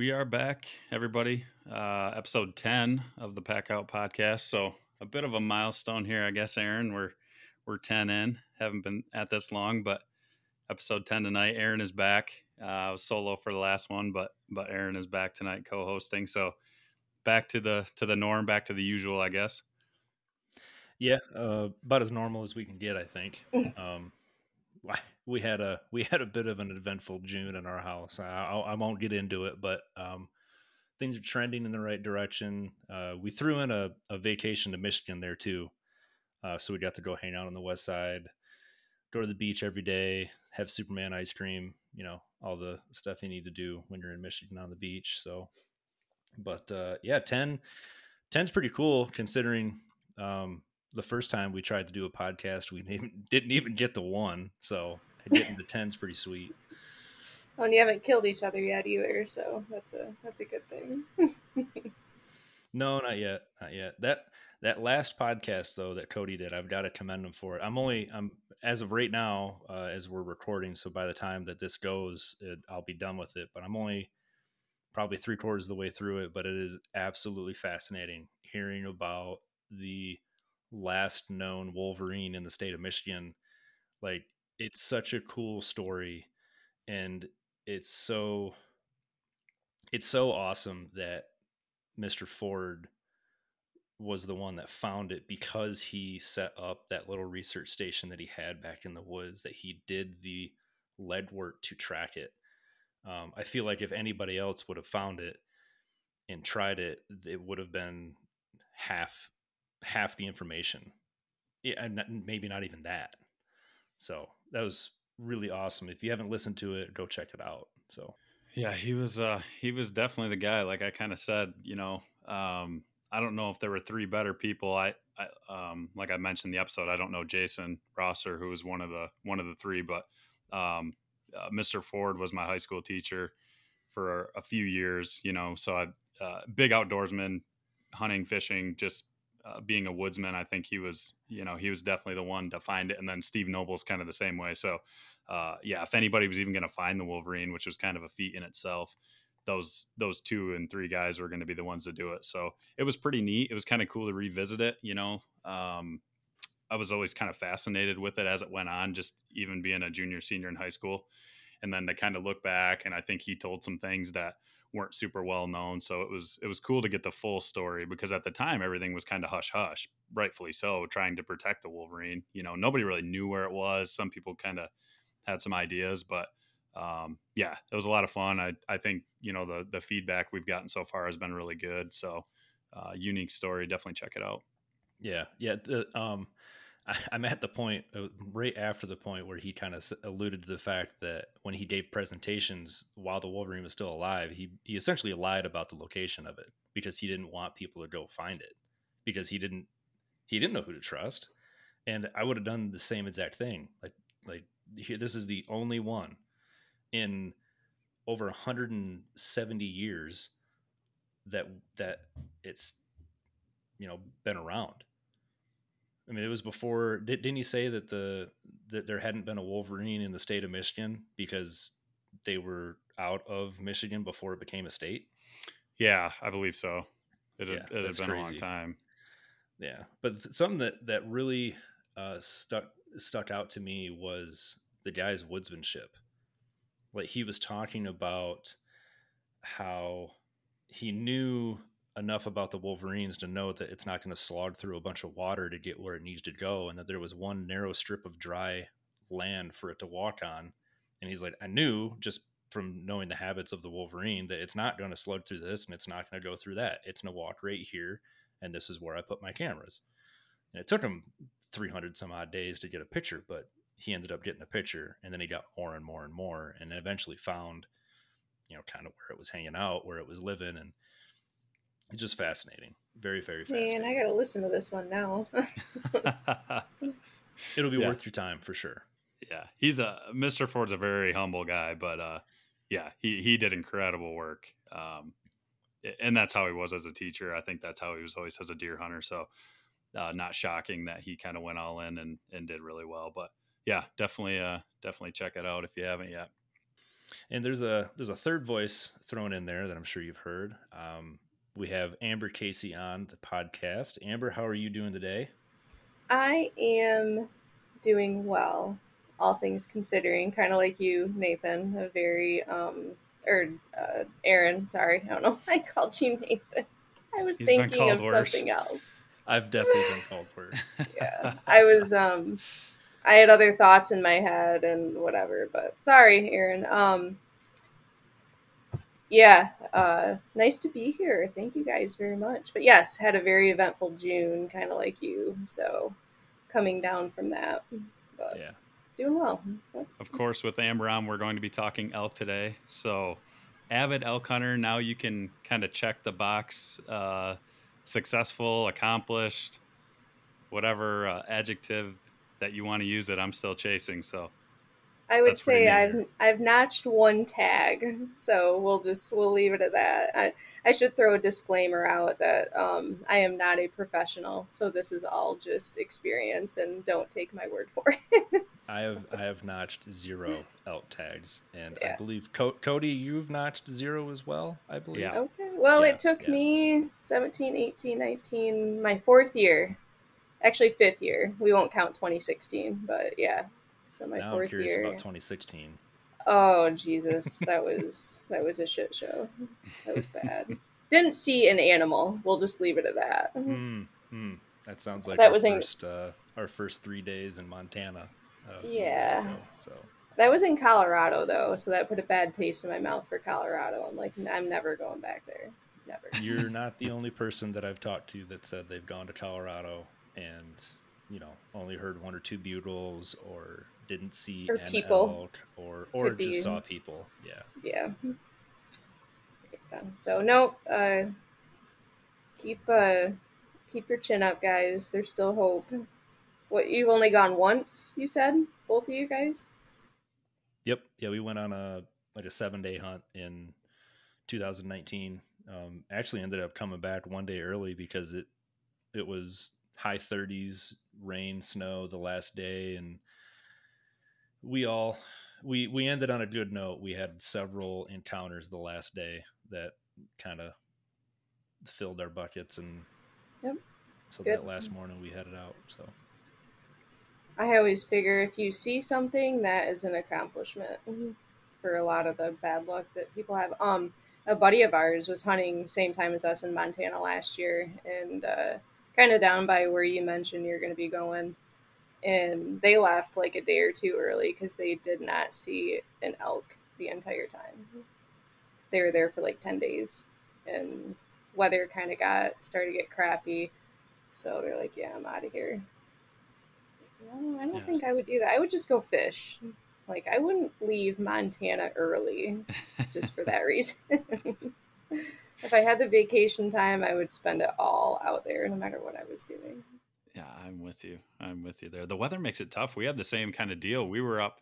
We are back, everybody. Uh, episode 10 of the Pack Out podcast. So, a bit of a milestone here, I guess, Aaron. We're we're 10 in. Haven't been at this long, but episode 10 tonight. Aaron is back. Uh, I was solo for the last one, but but Aaron is back tonight co-hosting. So, back to the to the norm, back to the usual, I guess. Yeah, uh, about as normal as we can get, I think. Um, we had a we had a bit of an eventful June in our house. I, I won't get into it, but um, things are trending in the right direction. Uh, we threw in a, a, vacation to Michigan there too, uh, so we got to go hang out on the west side, go to the beach every day, have Superman ice cream. You know all the stuff you need to do when you're in Michigan on the beach. So, but uh, yeah, 10 10's pretty cool considering um, the first time we tried to do a podcast, we didn't even get the one. So getting the tens pretty sweet. Well, and you haven't killed each other yet either, so that's a that's a good thing. no, not yet, not yet. That that last podcast though that Cody did, I've got to commend him for it. I'm only I'm as of right now, uh, as we're recording, so by the time that this goes, it, I'll be done with it. But I'm only probably three quarters of the way through it, but it is absolutely fascinating hearing about the last known Wolverine in the state of Michigan. Like it's such a cool story and it's so it's so awesome that Mr. Ford was the one that found it because he set up that little research station that he had back in the woods that he did the lead work to track it um, i feel like if anybody else would have found it and tried it it would have been half half the information yeah, and maybe not even that so that was really awesome. If you haven't listened to it, go check it out. So yeah, he was uh he was definitely the guy. Like I kind of said, you know, um, I don't know if there were three better people. I, I um like I mentioned the episode, I don't know Jason Rosser, who was one of the one of the three, but um, uh, Mr. Ford was my high school teacher for a few years. You know, so I uh, big outdoorsman, hunting, fishing, just uh, being a woodsman, I think he was, you know, he was definitely the one to find it. And then Steve Noble's kind of the same way. So, uh, yeah, if anybody was even going to find the Wolverine, which was kind of a feat in itself, those those two and three guys were going to be the ones to do it. So it was pretty neat. It was kind of cool to revisit it. You know, um, I was always kind of fascinated with it as it went on, just even being a junior, senior in high school, and then to kind of look back. And I think he told some things that weren't super well known. So it was it was cool to get the full story because at the time everything was kind of hush hush, rightfully so, trying to protect the Wolverine. You know, nobody really knew where it was. Some people kind of had some ideas, but um, yeah, it was a lot of fun. I I think you know the the feedback we've gotten so far has been really good. So uh, unique story, definitely check it out. Yeah, yeah. The, um, I'm at the point uh, right after the point where he kind of alluded to the fact that when he gave presentations while the Wolverine was still alive, he he essentially lied about the location of it because he didn't want people to go find it because he didn't he didn't know who to trust. And I would have done the same exact thing. Like like here, this is the only one in over 170 years that that it's you know been around I mean, it was before. Did, not he say that the that there hadn't been a Wolverine in the state of Michigan because they were out of Michigan before it became a state? Yeah, I believe so. It had, yeah, it had been crazy. a long time. Yeah, but something that that really uh, stuck stuck out to me was the guy's woodsmanship. Like he was talking about how he knew enough about the Wolverines to know that it's not going to slog through a bunch of water to get where it needs to go, and that there was one narrow strip of dry land for it to walk on. And he's like, I knew just from knowing the habits of the Wolverine that it's not going to slug through this and it's not going to go through that. It's going to walk right here, and this is where I put my cameras. And it took him 300 some odd days to get a picture, but he ended up getting a picture, and then he got more and more and more, and eventually found, you know, kind of where it was hanging out, where it was living, and it's just fascinating. Very, very fascinating. Man, I gotta listen to this one now. It'll be yeah. worth your time for sure. Yeah, he's a Mr. Ford's a very humble guy, but uh, yeah, he he did incredible work. Um, and that's how he was as a teacher. I think that's how he was always as a deer hunter. So, uh, not shocking that he kind of went all in and and did really well. But yeah, definitely uh, definitely check it out if you haven't yet. And there's a there's a third voice thrown in there that I'm sure you've heard. Um, we have Amber Casey on the podcast. Amber, how are you doing today? I am doing well, all things considering. Kind of like you, Nathan. A very um, or uh, Aaron. Sorry, I don't know. I called you Nathan. I was He's thinking of worse. something else. I've definitely been called worse. Yeah, I was. Um, I had other thoughts in my head and whatever. But sorry, Aaron. Um, yeah, uh, nice to be here. Thank you guys very much. But yes, had a very eventful June, kind of like you. So coming down from that, but yeah. doing well. Of course, with Amber on, we're going to be talking elk today. So, avid elk hunter, now you can kind of check the box uh, successful, accomplished, whatever uh, adjective that you want to use that I'm still chasing. So, I would That's say. I've I've notched one tag, so we'll just we'll leave it at that. I, I should throw a disclaimer out that um, I am not a professional, so this is all just experience, and don't take my word for it. I have I have notched zero elk tags, and I believe Co- Cody, you've notched zero as well. I believe. Yeah. Okay. Well, Yeah, it took yeah. me 17, 18, 19, my fourth year. Actually, fifth year. We won't count 2016, but yeah. So my now I'm fourth curious year. about 2016. Oh Jesus, that was that was a shit show. That was bad. Didn't see an animal. We'll just leave it at that. Hmm. hmm. That sounds like That our was in- uh, our first three days in Montana. uh, a few years Yeah. ago, So That was in Colorado though, so that put a bad taste in my mouth for Colorado. I'm like, I'm never going back there. Never. you're not the only person that I've talked to that said they've gone to Colorado and you know only heard one or two bugles or didn't see Or people. or or Could just be. saw people. Yeah. yeah. yeah. So no, uh, keep uh, keep your chin up, guys. There's still hope. What you've only gone once? You said both of you guys. Yep. Yeah, we went on a like a seven day hunt in 2019. Um, actually ended up coming back one day early because it it was high 30s, rain, snow the last day, and we all we we ended on a good note. We had several encounters the last day that kind of filled our buckets, and Yep. so Good. that last morning we headed out. So I always figure if you see something, that is an accomplishment for a lot of the bad luck that people have. Um, a buddy of ours was hunting same time as us in Montana last year, and uh, kind of down by where you mentioned you're going to be going. And they left like a day or two early because they did not see an elk the entire time. They were there for like ten days, and weather kind of got started to get crappy, so they're like, "Yeah, I'm out of here." No, I don't Yeah. think I would do that. I would just go fish. Like I wouldn't leave Montana early just for that reason. if I had the vacation time, I would spend it all out there, no matter what I was doing. Yeah, I'm with you. I'm with you there. The weather makes it tough. We had the same kind of deal. We were up,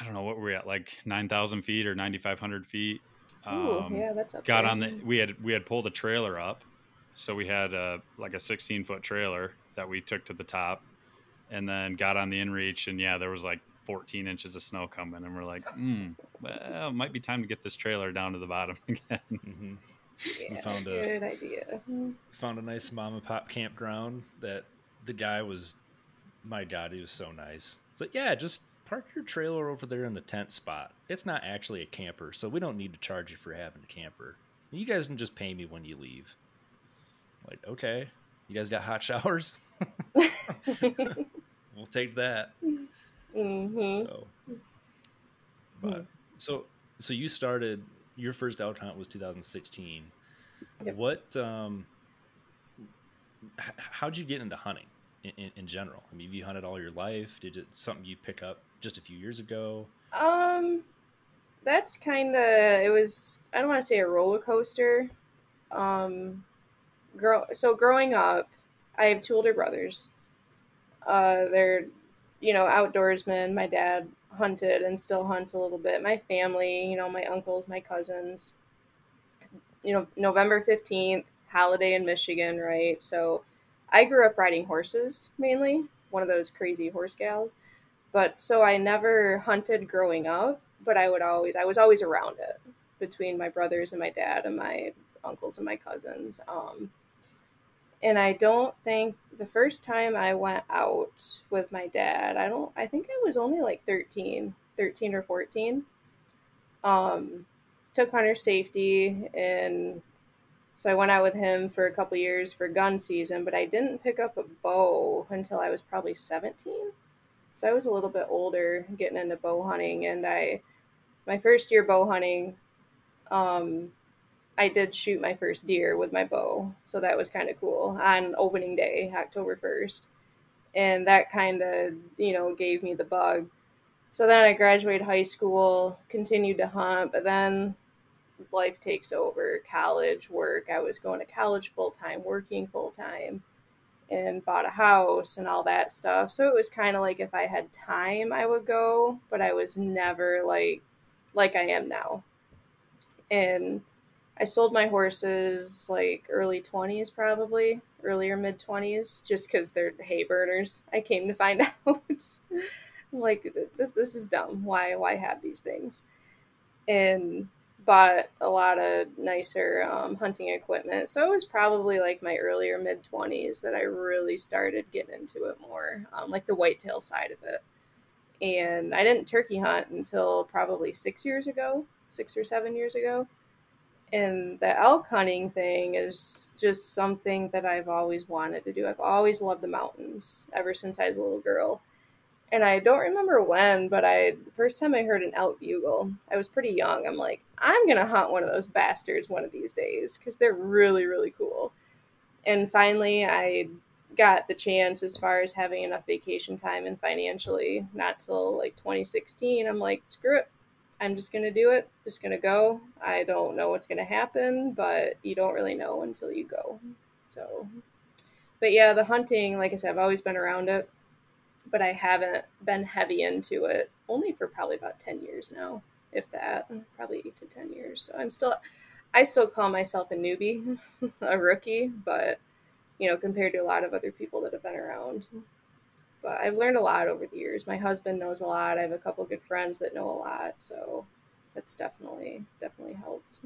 I don't know what were we at, like nine thousand feet or ninety five hundred feet. Ooh, Um, yeah, that's up got there. on the. We had we had pulled a trailer up, so we had a like a sixteen foot trailer that we took to the top, and then got on the inReach, and yeah, there was like fourteen inches of snow coming, and we're like, hmm, well, it might be time to get this trailer down to the bottom again. hmm Yeah, found a- good idea. found a nice mom and pop campground that the guy was my god he was so nice. It's like yeah just park your trailer over there in the tent spot. It's not actually a camper so we don't need to charge you for having a camper. You guys can just pay me when you leave. Like okay you guys got hot showers? We'll take that. Hmm so but so so you started your first elk hunt was 2016 Yep. what um h- how'd you get into hunting in, in, in general i mean have you hunted all your life did it something you pick up just a few years ago Um, that's kind of it was. I don't want to say a roller coaster. Um, grow so growing up, I have two older brothers. Uh, they're you know outdoorsmen. My dad hunted and still hunts a little bit. My family, you know, my uncles, my cousins. You know, November fifteenth, holiday in Michigan, right? So, I grew up riding horses mainly. One of those crazy horse gals but so I never hunted growing up, but I would always I was always around it between my brothers and my dad and my uncles and my cousins. Um, and I don't think the first time I went out with my dad, I don't I think I was only like 13, 13 or 14. Um, took hunter safety and so I went out with him for a couple years for gun season, but I didn't pick up a bow until I was probably 17. So I was a little bit older getting into bow hunting and I my first year bow hunting um I did shoot my first deer with my bow. So that was kind of cool on opening day, October 1st. And that kind of, you know, gave me the bug. So then I graduated high school, continued to hunt, but then life takes over college, work. I was going to college full time, working full time, and bought a house and all that stuff. So it was kind of like if I had time, I would go, but I was never like like I am now. And I sold my horses like early 20s, probably earlier mid 20s, just because they're hay burners. I came to find out. like this this is dumb. Why why have these things? And bought a lot of nicer um, hunting equipment. So it was probably like my earlier mid 20s that I really started getting into it more, um, like the whitetail side of it. And I didn't turkey hunt until probably six years ago, six or seven years ago. And the elk hunting thing is just something that I've always wanted to do. I've always loved the mountains ever since I was a little girl and I don't remember when, but I the first time I heard an elk bugle, I was pretty young. I'm like, I'm gonna hunt one of those bastards one of these days because they're really really cool. And finally, I got the chance as far as having enough vacation time and financially. Not till like 2016, I'm like, screw it. I'm just gonna do it. Just gonna go. I don't know what's gonna happen, but you don't really know until you go. So, but yeah, the hunting, like I said, I've always been around it but I haven't been heavy into it only for probably about 10 years now, if that, probably eight to 10 years. So I'm still, I still call myself a newbie, a rookie, but you know, compared to a lot of other people that have been around. But I've learned a lot over the years. My husband knows a lot. I have a couple good friends that know a lot. So that's definitely, definitely helped.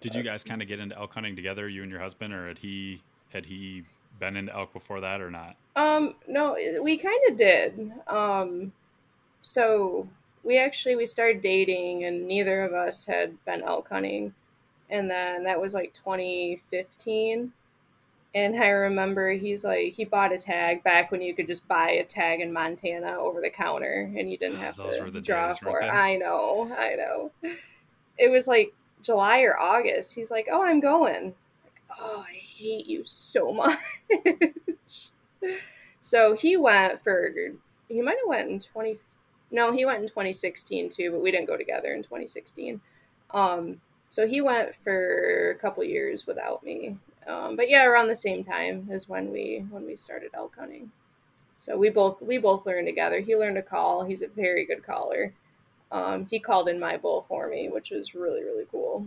Did you guys kind of get into elk hunting together, you and your husband, or had he, had he been into elk before that or not? Um, no, we kind of did. Um, so we actually we started dating, and neither of us had been elk hunting, and then that was like 2015. And I remember he's like he bought a tag back when you could just buy a tag in Montana over the counter, and you didn't have to draw for it. I know, I know. It was like July or August. He's like, "Oh, I'm going." Like, oh, I hate you so much. so he went for he might have went in 20 no he went in 2016 too but we didn't go together in 2016 um so he went for a couple years without me um, but yeah around the same time is when we when we started elk hunting so we both we both learned together he learned to call he's a very good caller um, he called in my bull for me which was really really cool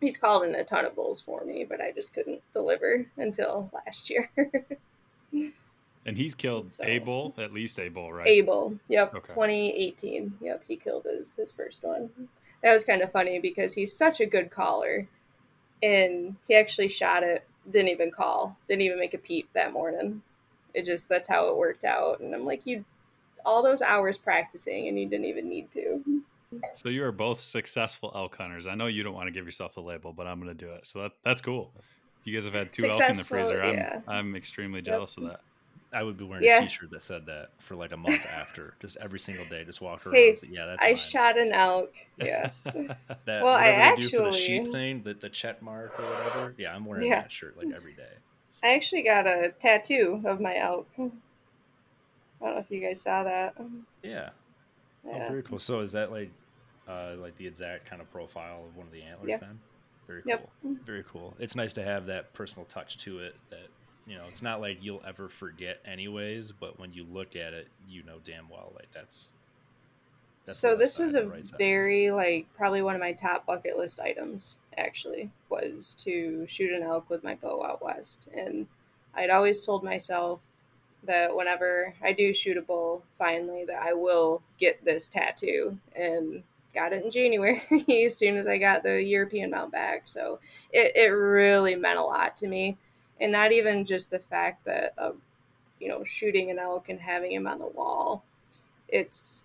he's called in a ton of bulls for me, but I just couldn't deliver until last year. and he's killed so, a bull, at least a bull, right? A bull, yep. Okay. 2018, yep. He killed his his first one. That was kind of funny because he's such a good caller, and he actually shot it. Didn't even call. Didn't even make a peep that morning. It just that's how it worked out. And I'm like, you, all those hours practicing, and you didn't even need to. So you are both successful elk hunters. I know you don't want to give yourself the label, but I'm going to do it. So that that's cool. You guys have had two successful, elk in the freezer. I'm. I'm extremely jealous yep. of that. I would be wearing yeah. a T-shirt that said that for like a month after, just every single day, just walk around. Hey, say, yeah, that's. I mine. shot an elk. Yeah. that, well, I actually do for the sheep thing, the the chet mark or whatever. Yeah, I'm wearing yeah. that shirt like every day. I actually got a tattoo of my elk. I don't know if you guys saw that. Yeah. Oh, yeah. Oh, very cool. So is that like, uh, like the exact kind of profile of one of the antlers then? Very cool. Yep. Very cool. It's nice to have that personal touch to it. That you know, it's not like you'll ever forget anyways. But when you look at it, you know damn well like that's. that's so this was a right very like probably one of my top bucket list items. Actually, was to shoot an elk with my bow out west, and I'd always told myself that whenever I do shoot a bull finally that I will get this tattoo and got it in January as soon as I got the European mount back. So it, it really meant a lot to me. And not even just the fact that, uh, you know, shooting an elk and having him on the wall. It's,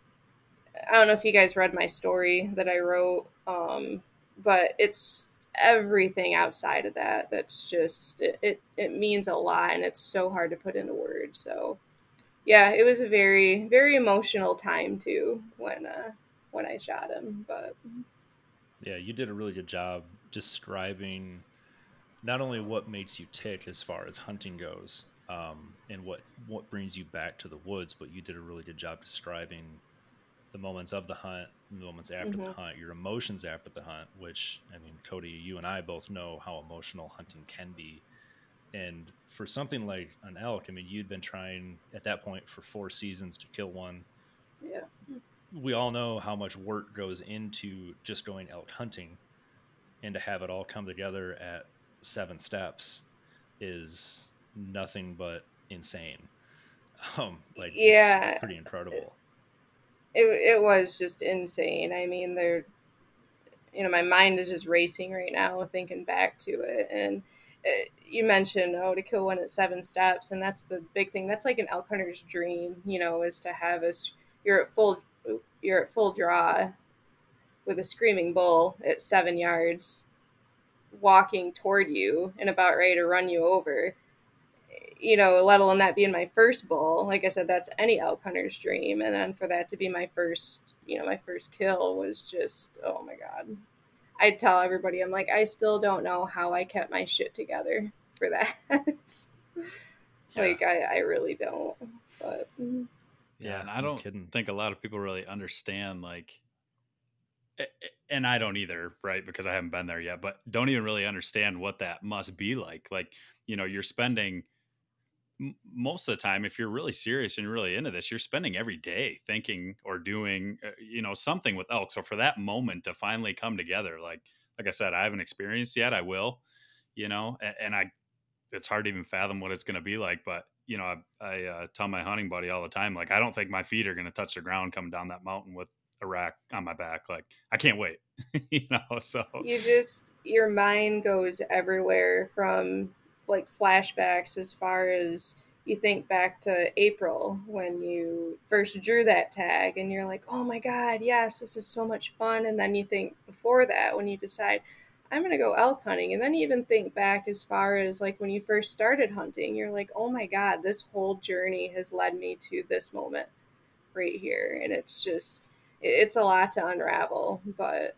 I don't know if you guys read my story that I wrote, um, but it's everything outside of that that's just, it, it, it means a lot and it's so hard to put into words. So, yeah, it was a very, very emotional time too when, uh, when I shot him. But yeah, you did a really good job describing not only what makes you tick as far as hunting goes, um, and what what brings you back to the woods, but you did a really good job describing the moments of the hunt, the moments after mm-hmm. the hunt, your emotions after the hunt. Which I mean, Cody, you and I both know how emotional hunting can be. And for something like an elk, I mean, you'd been trying at that point for four seasons to kill one. Yeah we all know how much work goes into just going elk hunting and to have it all come together at seven steps is nothing but insane. Um like yeah. pretty incredible. It, it was just insane. I mean there you know my mind is just racing right now thinking back to it. And uh, you mentioned oh to kill one at seven steps and that's the big thing. That's like an elk hunter's dream you know is to have us you're at full you're at full draw with a screaming bull at seven yards walking toward you and about ready to run you over you know let alone that being my first bull like i said that's any elk hunter's dream and then for that to be my first you know my first kill was just oh my god i tell everybody i'm like i still don't know how i kept my shit together for that yeah. like I, I really don't but. Yeah, and I don't kidding. think a lot of people really understand like and I don't either, right? Because I haven't been there yet, but don't even really understand what that must be like. Like, you know, you're spending most of the time if you're really serious and really into this, you're spending every day thinking or doing, uh, you know, something with elk. So for that moment to finally come together, like like I said, I haven't experienced yet. I will, you know, and, I it's hard to even fathom what it's going to be like, but you know, I, I uh, tell my hunting buddy all the time, like, I don't think my feet are going to touch the ground coming down that mountain with rack on my back. Like, I can't wait, you know? So you just, your mind goes everywhere from like flashbacks as far as you think back to April when you first drew that tag and you're like, oh my God, yes, this is so much fun. And then you think before that when you decide, I'm going to go elk hunting. And then even think back as far as like when you first started hunting, you're like, oh my God, this whole journey has led me to this moment right here. And it's just, it's a lot to unravel. But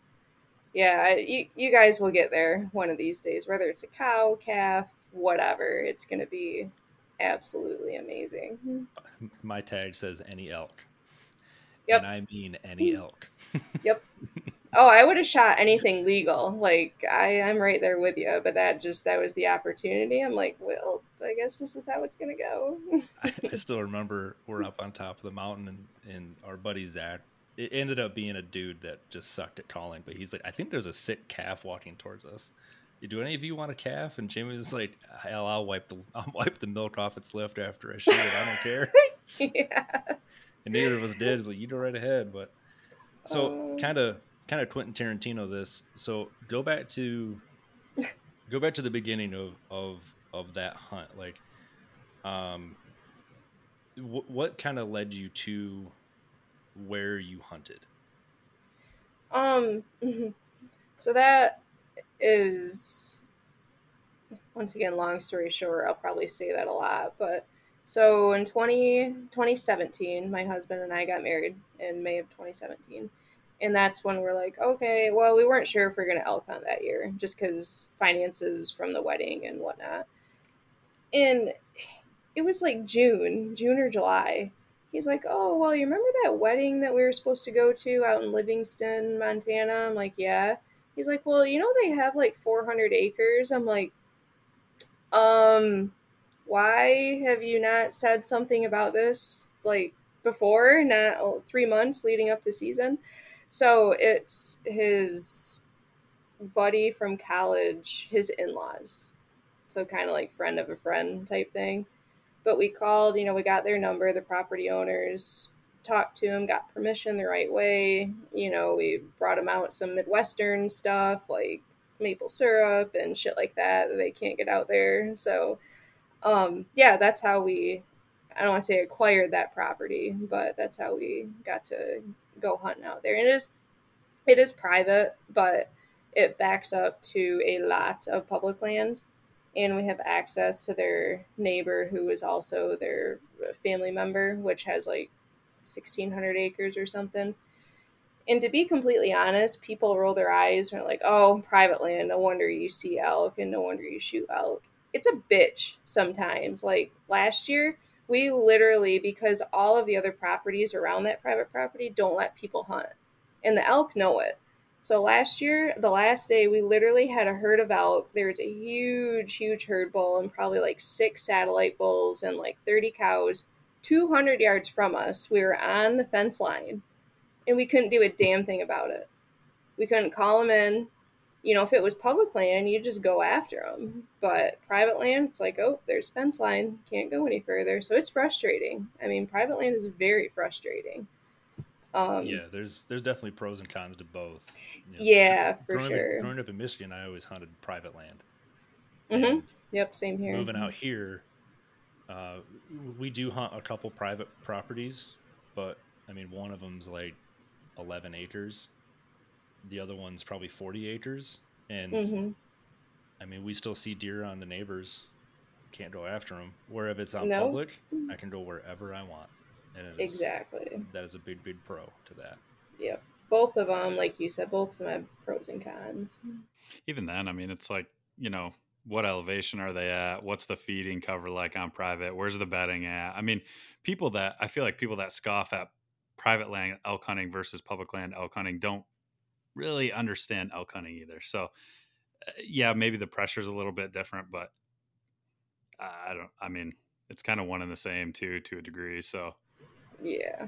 yeah, you, you guys will get there one of these days, whether it's a cow, calf, whatever. It's going to be absolutely amazing. My tag says any elk. Yep. And I mean any mm-hmm. elk. yep. Oh, I would have shot anything legal. Like I, I'm right there with you. But that just that was the opportunity. I'm like, well, I guess this is how it's gonna go. I, I, still remember we're up on top of the mountain, and, and our buddy Zach. It ended up being a dude that just sucked at calling, but he's like, I think there's a sick calf walking towards us. Do any of you want a calf? And Jamie was like, Hell, I'll wipe the I'll wipe the milk off its lift after I shoot it. I don't care. yeah. And neither of us did. He's like you go right ahead, but so kind of kind of Quentin Tarantino this. So go back to go back to the beginning of of of that hunt. Like, um, w- what kind of led you to where you hunted? Um, so that is once again long story short. I'll probably say that a lot, but. So in 20, 2017, my husband and I got married in May of 2017 and that's when we're like, okay, well, we weren't sure if we are going to elk hunt that year just because finances from the wedding and whatnot. And it was like June, June or July. He's like, oh, well, you remember that wedding that we were supposed to go to out in Livingston, Montana? I'm like, yeah. He's like, well, you know, they have like 400 acres. I'm like, um, why have you not said something about this like before, not oh, three months leading up to season? So it's his buddy from college, his in laws. So kind of like friend of a friend type thing. But we called, you know, we got their number, the property owners, talked to him, got permission the right way. You know, we brought him out some Midwestern stuff like maple syrup and shit like that that they can't get out there. So, um, yeah, that's how we, I don't want to say acquired that property, but that's how we got to go hunting out there. And it is, it is private, but it backs up to a lot of public land and we have access to their neighbor who is also their family member which has like 1600 acres or something. And to be completely honest people roll their eyes and are like oh private land no wonder you see elk and no wonder you shoot elk. It's a bitch sometimes. Like last year we literally because all of the other properties around that private property don't let people hunt. And the elk know it so last year, the last day, we literally had a herd of elk. There was a huge, huge herd bull and probably like six satellite bulls and like 30 cows 200 yards from us. We were on the fence line and we couldn't do a damn thing about it. We couldn't call them in. You know, if it was public land, you just go after them. But private land, it's like, oh, there's fence line, can't go any further. So it's frustrating. I mean, private land is very frustrating. Um, yeah, there's there's definitely pros and cons to both. You know, yeah, for growing sure. Up, growing up in Michigan, I always hunted private land. Mm-hmm. Yep, same here. Moving out here, uh, we do hunt a couple private properties, but I mean, one of them's like 11 acres. The other one's probably 40 acres, and mm-hmm. I mean, we still see deer on the neighbors. Can't go after them. Where if it's on no. public, I can go wherever I want. And exactly. That is a big, big pro to that. Yep. Both of them, like you said, both of them have pros and cons. Even then, I mean, it's like, you know, what elevation are they at? What's the feeding cover like on private? Where's the bedding at? I mean, people that I feel like people that scoff at private land elk hunting versus public land elk hunting don't really understand elk hunting either. So, uh, yeah, maybe the pressure's a little bit different, but I don't, I mean, it's kind of one and the same too, to a degree. So, yeah.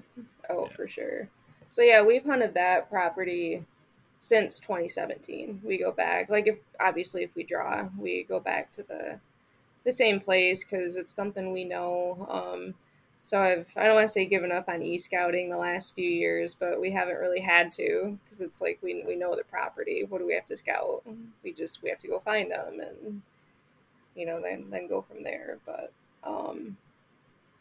Oh, yeah. for sure. So yeah, we've hunted that property since 2017. We go back, like if obviously if we draw, we go back to the the same place because it's something we know. Um, so I've I don't want to say given up on e scouting the last few years, but we haven't really had to because it's like we we know the property. What do we have to scout? We just we have to go find them and you know then then go from there. But um,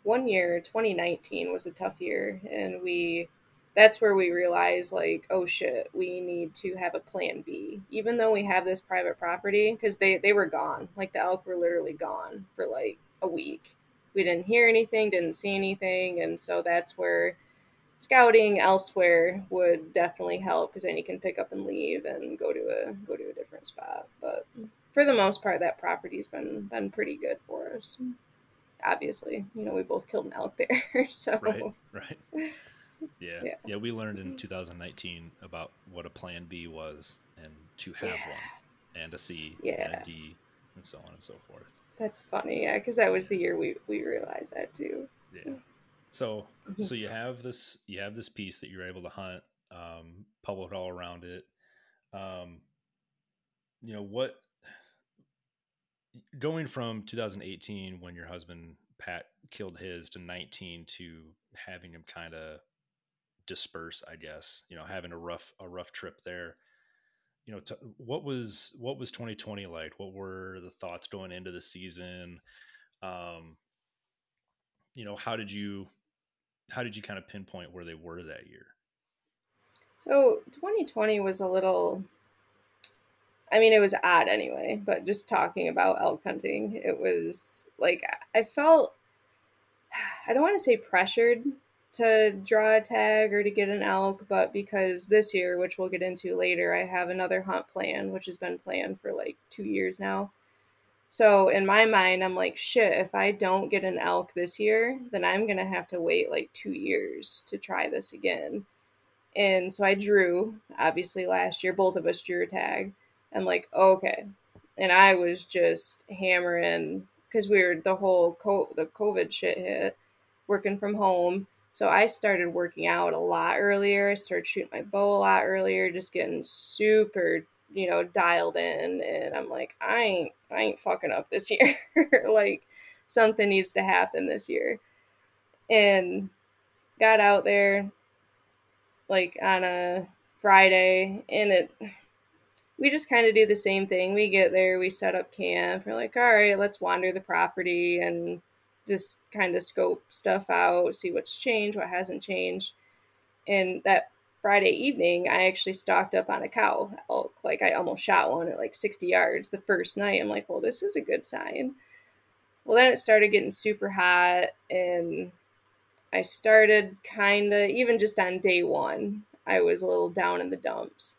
one year, 2019 was a tough year, and we that's where we realized like oh shit we need to have a plan b. Even though we have this private property because they they were gone. Like the elk were literally gone for like a week. We didn't hear anything didn't see anything and so that's where scouting elsewhere would definitely help because then you can pick up and leave and go to a go to a different spot. But for the most part that property's been been pretty good for us obviously you know we both killed an elk there so right right yeah. yeah yeah we learned in 2019 about what a plan b was and to have yeah. one and a c yeah. and a d and so on and so forth that's funny yeah because that was the year we we realized that too yeah so mm-hmm. so you have this you have this piece that you're able to hunt um public all around it um you know what going from 2018 when your husband Pat killed his to 19 to having him kind of disperse, I guess, you know, having a rough a rough trip there. You know, t- what was what was 2020 like? What were the thoughts going into the season? Um, you know, how did you how did you kind of pinpoint where they were that year? So 2020 was a little I mean, it was odd anyway, but just talking about elk hunting, it was like I felt, I don't want to say pressured to draw a tag or to get an elk, but because this year, which we'll get into later, I have another hunt plan, which has been planned for like two years now. So in my mind, I'm like, shit, if I don't get an elk this year, then I'm going to have to wait like two years to try this again. And so I drew, obviously, last year, both of us drew a tag. I'm like, okay. And I was just hammering because we were the whole co- the COVID shit hit, working from home. So I started working out a lot earlier. I started shooting my bow a lot earlier, just getting super, you know, dialed in. And I'm like, I ain't, I ain't fucking up this year. like something needs to happen this year. And got out there like on a Friday and it we just kind of do the same thing. We get there, we set up camp. We're like, all right, let's wander the property and just kind of scope stuff out, see what's changed, what hasn't changed. And that Friday evening, I actually stocked up on a cow elk. Like I almost shot one at like 60 yards the first night. I'm like, well, this is a good sign. Well, then it started getting super hot, and I started kind of, even just on day one, I was a little down in the dumps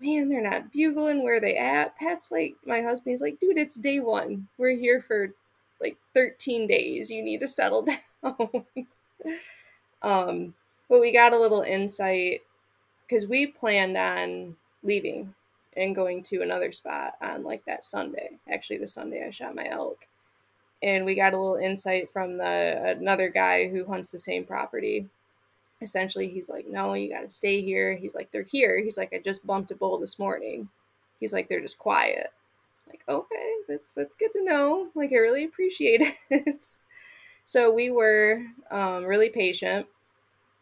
man, they're not bugling. Where they at? Pat's like, my husband's like, dude, it's day one. We're here for like 13 days. You need to settle down. um, but we got a little insight because we planned on leaving and going to another spot on like that Sunday. Actually, the Sunday I shot my elk. And we got a little insight from the another guy who hunts the same property essentially he's like no you got to stay here. He's like they're here. He's like i just bumped a bull this morning. He's like they're just quiet. Like okay that's that's good to know. Like i really appreciate it. So we were um, really patient.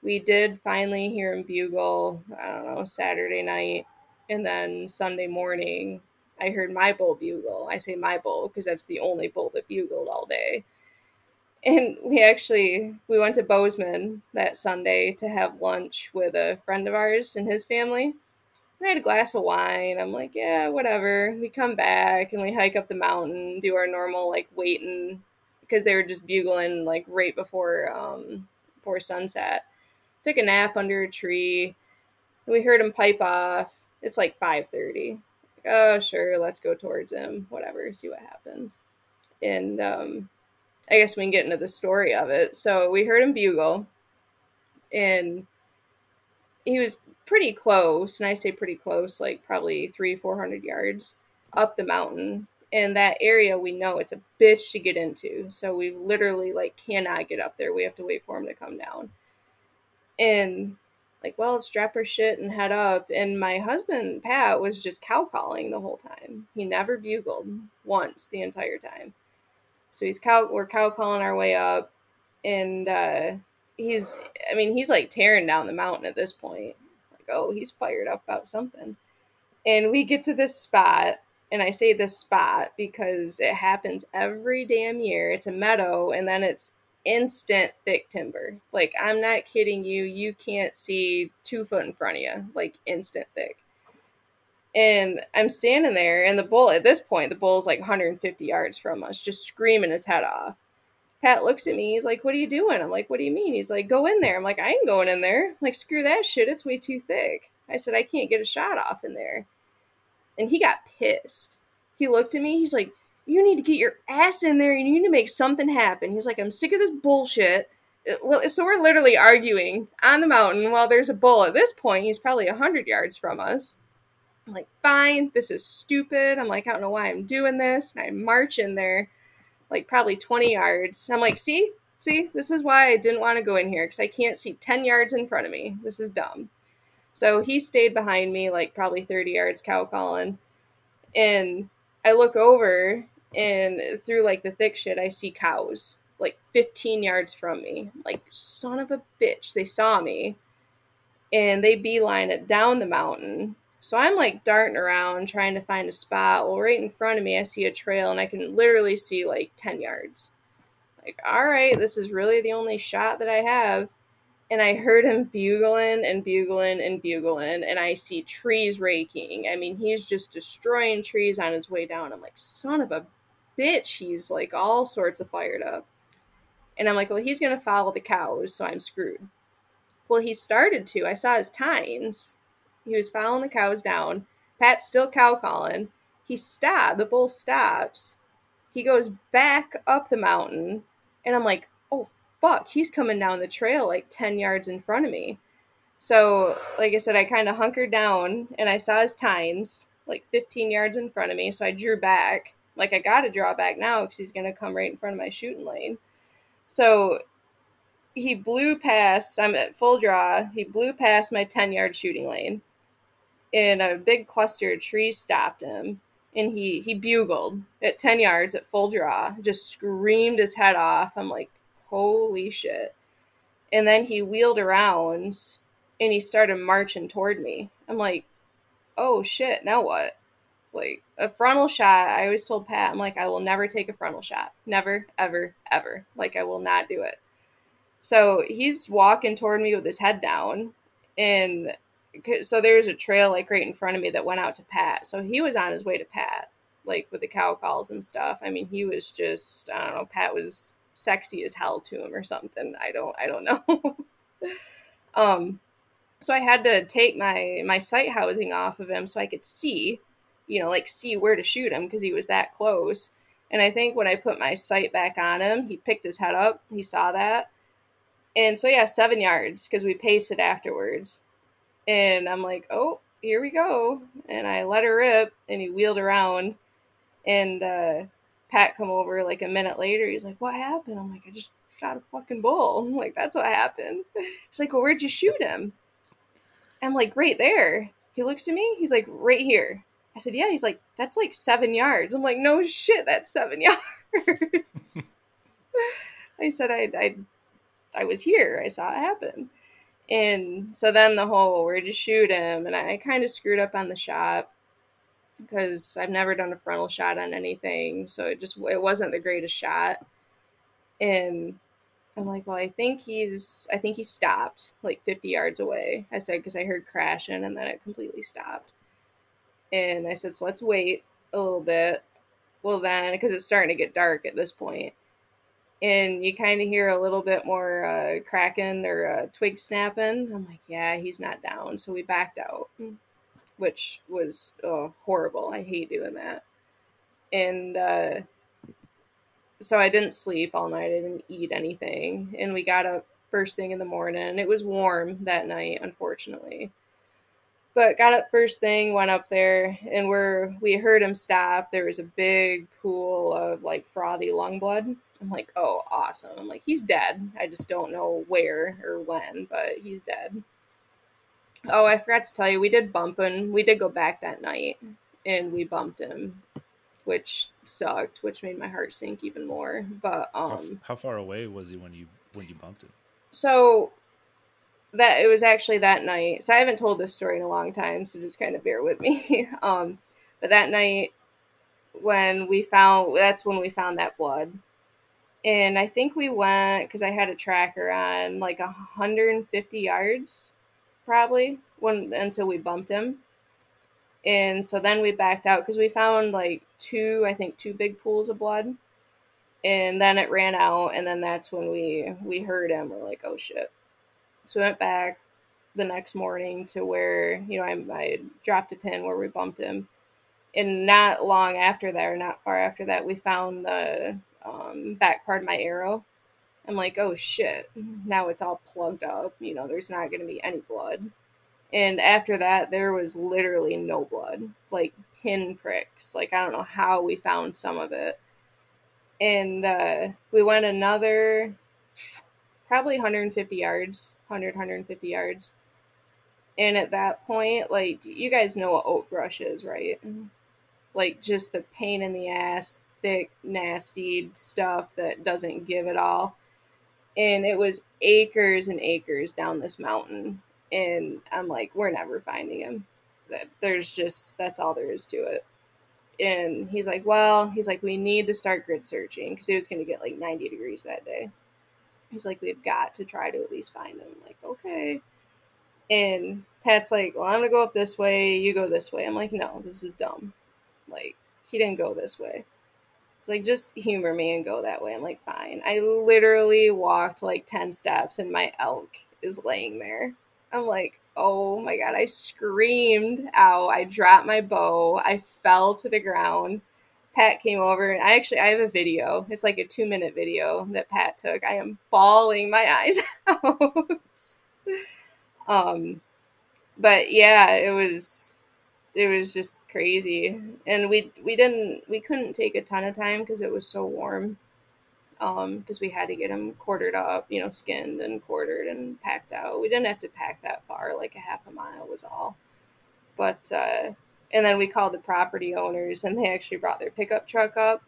We did finally hear him bugle i don't know saturday night. And then sunday morning i heard my bull bugle. I say my bull because that's the only bull that bugled all day and we actually we went to Bozeman that Sunday to have lunch with a friend of ours and his family. I had a glass of wine. I'm like, yeah, whatever. We come back and we hike up the mountain, do our normal like waiting because they were just bugling like right before um before sunset. Took a nap under a tree. We heard him pipe off. It's like 5:30. Like, oh, sure, let's go towards him. Whatever, see what happens. And um I guess we can get into the story of it. So we heard him bugle, and he was pretty close, and I say pretty close, like probably three, four hundred yards up the mountain. And that area, we know it's a bitch to get into. So we literally like cannot get up there. We have to wait for him to come down. And like, well, strap our shit and head up. And my husband Pat was just cow calling the whole time. He never bugled once the entire time. So he's cow we're cow calling our way up and uh he's I mean, he's like tearing down the mountain at this point. Like, oh, he's fired up about something. And we get to this spot and I say this spot because it happens every damn year. It's a meadow and then it's instant thick timber. Like I'm not kidding you, you can't see two foot in front of you, like instant thick. And I'm standing there, and the bull, at this point, the bull's like 150 yards from us, just screaming his head off. Pat looks at me. He's like, What are you doing? I'm like, What do you mean? He's like, Go in there. I'm like, I ain't going in there. I'm like, screw that shit. It's way too thick. I said, I can't get a shot off in there. And he got pissed. He looked at me. He's like, You need to get your ass in there. You need to make something happen. He's like, I'm sick of this bullshit. Uh, well, so we're literally arguing on the mountain while there's a bull. At this point, he's probably 100 yards from us. I'm like, fine, this is stupid. I'm like, I don't know why I'm doing this. And I march in there, like probably 20 yards. I'm like, see, see, this is why I didn't want to go in here because I can't see 10 yards in front of me. This is dumb. So he stayed behind me, like probably 30 yards, cow calling. And I look over and through like the thick shit, I see cows like 15 yards from me. Like, son of a bitch. They saw me and they beeline it down the mountain so I'm like darting around trying to find a spot. Well, right in front of me, I see a trail and I can literally see like 10 yards. Like, all right, this is really the only shot that I have. And I heard him bugling and bugling and bugling, and I see trees raking. I mean, he's just destroying trees on his way down. I'm like, son of a bitch. He's like all sorts of fired up. And I'm like, well, he's going to follow the cows, so I'm screwed. Well, he started to. I saw his tines he was following the cows down. Pat's still cow calling. He stopped. The bull stops. He goes back up the mountain, and I'm like, oh fuck, he's coming down the trail like 10 yards in front of me. So, like I said, I kind of hunkered down and I saw his tines like 15 yards in front of me. So I drew back. Like, I got to draw back now because he's going to come right in front of my shooting lane. So he blew past, I'm at full draw. He blew past my 10 yard shooting lane and a big cluster of trees stopped him and he he bugled at 10 yards at full draw just screamed his head off i'm like holy shit And then he wheeled around and he started marching toward me. I'm like, oh shit, now what? Like a frontal shot, I always told Pat, I'm like, I will never take a frontal shot. Never, ever, ever. Like I will not do it. So he's walking toward me with his head down. And so there's a trail like right in front of me that went out to Pat. So he was on his way to Pat, like with the cow calls and stuff. I mean, he was just I don't know. Pat was sexy as hell to him or something. I don't I don't know. um, so I had to take my my sight housing off of him so I could see, you know, like see where to shoot him because he was that close. And I think when I put my sight back on him, he picked his head up. He saw that. And so yeah, seven yards because we paced it afterwards. And I'm like, oh, here we go. And I let her rip, and he wheeled around, and uh, Pat come over like a minute later. He's like, what happened? I'm like, I just shot a fucking bull. I'm like, that's what happened. He's like, well, where'd you shoot him? I'm like, right there. He looks at me. He's like, right here. I said, yeah. He's like, that's like seven yards. I'm like, no shit, that's seven yards. I said, I, I, I was here. I saw it happen. And so then the whole, where'd you shoot him? And I kind of screwed up on the shot because I've never done a frontal shot on anything. So it just, it wasn't the greatest shot. And I'm like, well, I think he's, I think he stopped like 50 yards away. I said, because I heard crashing and then it completely stopped. And I said, so let's wait a little bit. Well, then, because it's starting to get dark at this point, and you kind of hear a little bit more uh, cracking or uh, twig snapping. I'm like, yeah, he's not down. So we backed out, which was oh, horrible. I hate doing that. And uh, so I didn't sleep all night. I didn't eat anything. And we got up first thing in the morning. It was warm that night, unfortunately. But got up first thing, went up there, and we're we heard him stop. There was a big pool of like frothy lung blood. I'm like, oh, awesome. I'm like, he's dead. I just don't know where or when, but he's dead. Oh, I forgot to tell you, we did bump him. We did go back that night, and we bumped him which sucked, which made my heart sink even more. But um, how, how far away was he when you when you bumped him? So that it was actually that night. So I haven't told this story in a long time, so just kind of bear with me. um, but that night when we found that's when we found that blood. And I think we went because I had a tracker on like 150 yards, probably when until we bumped him and so then we backed out because we found like two, I think, two big pools of blood. And then it ran out, and then that's when we we heard him. We're like, oh shit. So we went back the next morning to where you know I, I dropped a pin where we bumped him, and not long after that, or not far after that, we found the um, back part of my arrow. I'm like, oh shit! Now it's all plugged up. You know, there's not going to be any blood. And after that, there was literally no blood, like pin pricks. Like, I don't know how we found some of it. And uh, we went another probably 150 yards, 100, 150 yards. And at that point, like, you guys know what oak brush is, right? Like, just the pain in the ass, thick, nasty stuff that doesn't give at all. And it was acres and acres down this mountain and I'm like, we're never finding him. That there's just that's all there is to it. And he's like, well, he's like, we need to start grid searching because it was going to get like 90 degrees that day. He's like, we've got to try to at least find him. I'm like, okay. And Pat's like, well, I'm gonna go up this way. You go this way. I'm like, no, this is dumb. Like, he didn't go this way. It's like, just humor me and go that way. I'm like, fine. I literally walked like 10 steps and my elk is laying there. I'm like, oh my god, I screamed out. I dropped my bow. I fell to the ground. Pat came over and I actually I have a video. It's like a 2 minute video that Pat took. I am bawling my eyes out. um but yeah, it was it was just crazy. And we we didn't we couldn't take a ton of time because it was so warm um because we had to get them quartered up you know skinned and quartered and packed out we didn't have to pack that far like a half a mile was all but uh and then we called the property owners and they actually brought their pickup truck up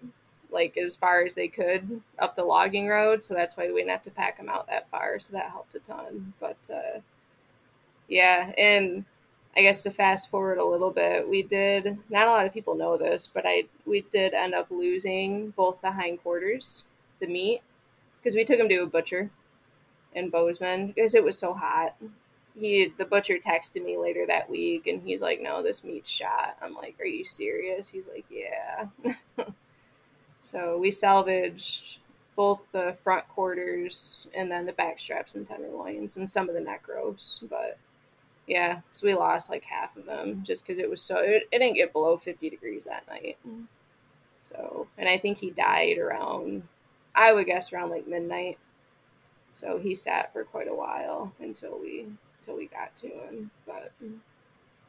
like as far as they could up the logging road. So that's why we didn't have to pack them out that far. So that helped a ton. But uh, yeah, and I guess to fast forward a little bit, we did. Not a lot of people know this, but I we did end up losing both the hindquarters, the meat, because we took them to a butcher in Bozeman because it was so hot. He the butcher texted me later that week and he's like, "No, this meat's shot." I'm like, "Are you serious?" He's like, "Yeah." so we salvaged both the front quarters and then the back straps and tenderloins and some of the neck ropes, but yeah, so we lost like half of them just because it was so it, it didn't get below 50 degrees that night. So, and I think he died around, I would guess around like midnight. So he sat for quite a while until we until we got to him. But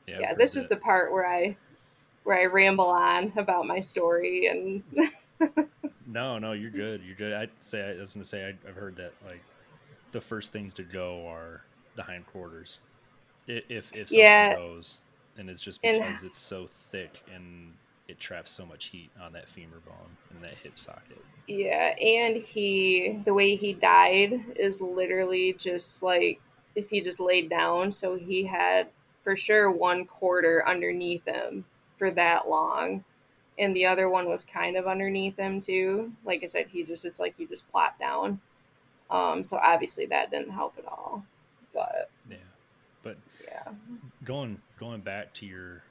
yeah, yeah this is the part where I where I ramble on about my story and. no, no, you're good. You're good. I'd say I was gonna say I, I've heard that like the first things to go are the hindquarters if if something yeah. goes, and it's just because and, it's so thick and it traps so much heat on that femur bone and that hip socket. Yeah, and he the way he died is literally just like if he just laid down. So he had for sure one quarter underneath him for that long. And the other one was kind of underneath him too. Like I said, he just it's like you just plop down. Um, so obviously that didn't help at all. But yeah. Going going back to your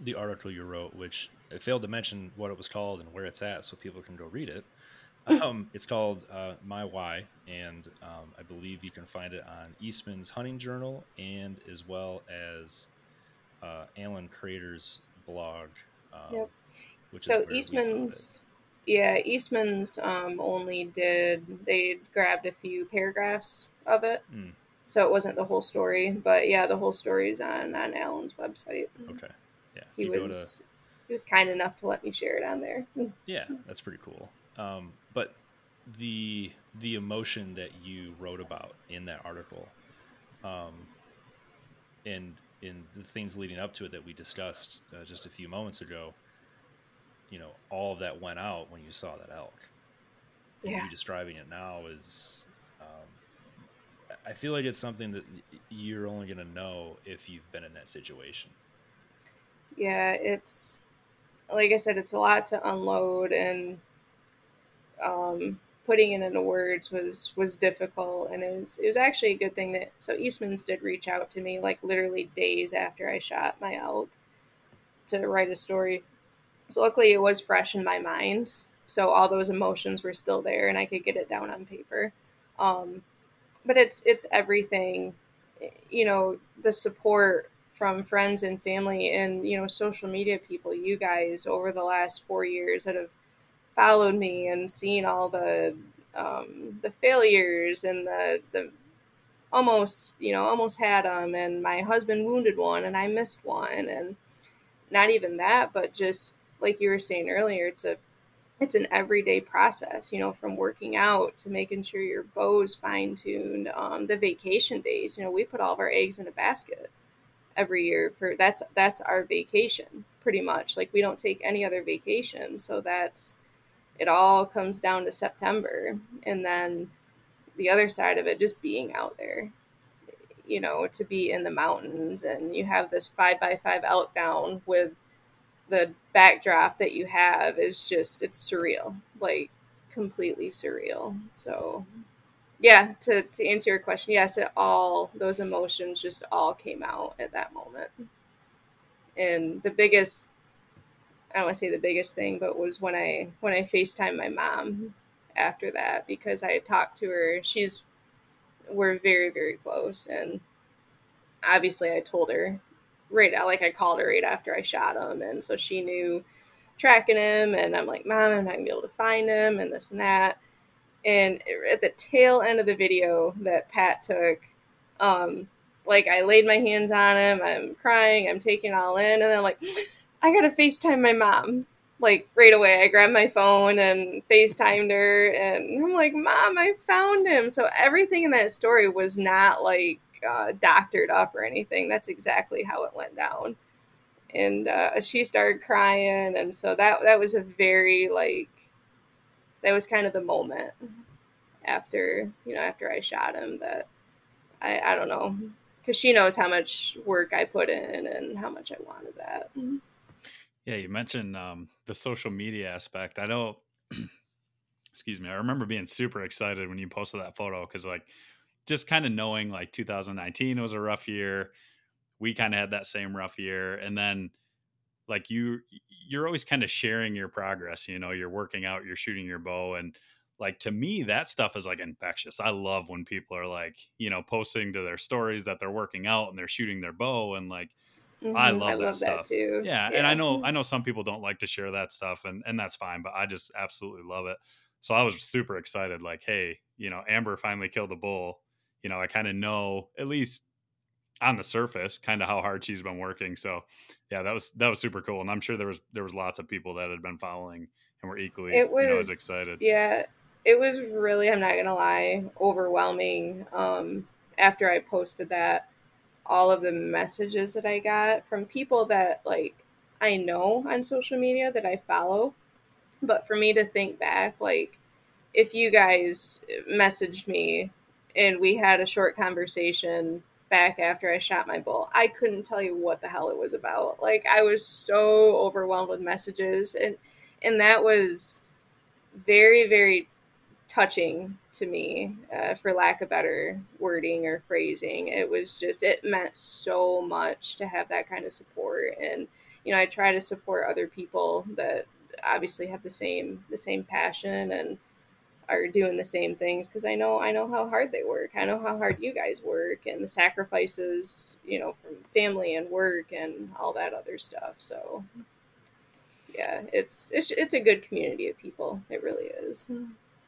the article you wrote, which I failed to mention what it was called and where it's at, so people can go read it. Um, it's called uh, My Why, and um, I believe you can find it on Eastman's Hunting Journal and as well as uh, Allen Crater's blog. Um, yep. so Eastman's, yeah, Eastman's um, only did they grabbed a few paragraphs of it. Mm so it wasn't the whole story. But yeah, the whole story is on on Allen's website. Okay, yeah, he was to... he was kind enough to let me share it on there. yeah, that's pretty cool. Um, but the the emotion that you wrote about in that article, um, and in the things leading up to it that we discussed uh, just a few moments ago, you know, all of that went out when you saw that elk. And yeah. you describing it now is I feel like it's something that you're only going to know if you've been in that situation. Yeah, it's like I said, it's a lot to unload, and um, putting it into words was was difficult. And it was it was actually a good thing that so Eastman's did reach out to me like literally days after I shot my elk to write a story. So luckily, it was fresh in my mind, so all those emotions were still there, and I could get it down on paper. Um, but it's it's everything you know the support from friends and family and you know social media people you guys over the last four years that have followed me and seen all the um, the failures and the the almost you know almost had them and my husband wounded one and I missed one. And not even that but just like you were saying earlier it's a it's an everyday process, you know, from working out to making sure your bow's fine tuned. Um, the vacation days, you know, we put all of our eggs in a basket every year for that's that's our vacation pretty much. Like we don't take any other vacation, so that's it. All comes down to September, and then the other side of it, just being out there, you know, to be in the mountains, and you have this five by five elk down with the backdrop that you have is just it's surreal like completely surreal. So yeah to, to answer your question yes it all those emotions just all came out at that moment. And the biggest i don't want to say the biggest thing but was when i when i facetime my mom after that because i had talked to her. She's we're very very close and obviously i told her right like I called her right after I shot him, and so she knew tracking him, and I'm like, Mom, I'm not gonna be able to find him, and this and that. And at the tail end of the video that Pat took, um, like I laid my hands on him, I'm crying, I'm taking it all in, and then like, I gotta FaceTime my mom. Like right away, I grabbed my phone and FaceTimed her, and I'm like, Mom, I found him. So everything in that story was not like uh, doctored up or anything. That's exactly how it went down. And uh, she started crying, and so that that was a very like that was kind of the moment after you know after I shot him that I I don't know because she knows how much work I put in and how much I wanted that. Yeah, you mentioned um, the social media aspect. I know. excuse me. I remember being super excited when you posted that photo because like just kind of knowing like 2019 was a rough year. We kind of had that same rough year, and then like you you're always kind of sharing your progress you know you're working out you're shooting your bow and like to me that stuff is like infectious i love when people are like you know posting to their stories that they're working out and they're shooting their bow and like mm-hmm. i love I that love stuff that too yeah, yeah, and i know i know some people don't like to share that stuff and and that's fine but i just absolutely love it so i was super excited like hey you know amber finally killed a bull you know i kind of know at least on the surface kind of how hard she's been working so yeah that was that was super cool and i'm sure there was there was lots of people that had been following and were equally it was, you know, as excited. yeah it was really i'm not gonna lie overwhelming um after i posted that all of the messages that i got from people that like i know on social media that i follow but for me to think back like if you guys messaged me and we had a short conversation back after I shot my bull. I couldn't tell you what the hell it was about. Like I was so overwhelmed with messages and and that was very very touching to me uh, for lack of better wording or phrasing it was just it meant so much to have that kind of support and you know i try to support other people that obviously have the same the same passion and are doing the same things because I know I know how hard they work. I know how hard you guys work and the sacrifices, you know, from family and work and all that other stuff. So yeah, it's it's it's a good community of people. It really is.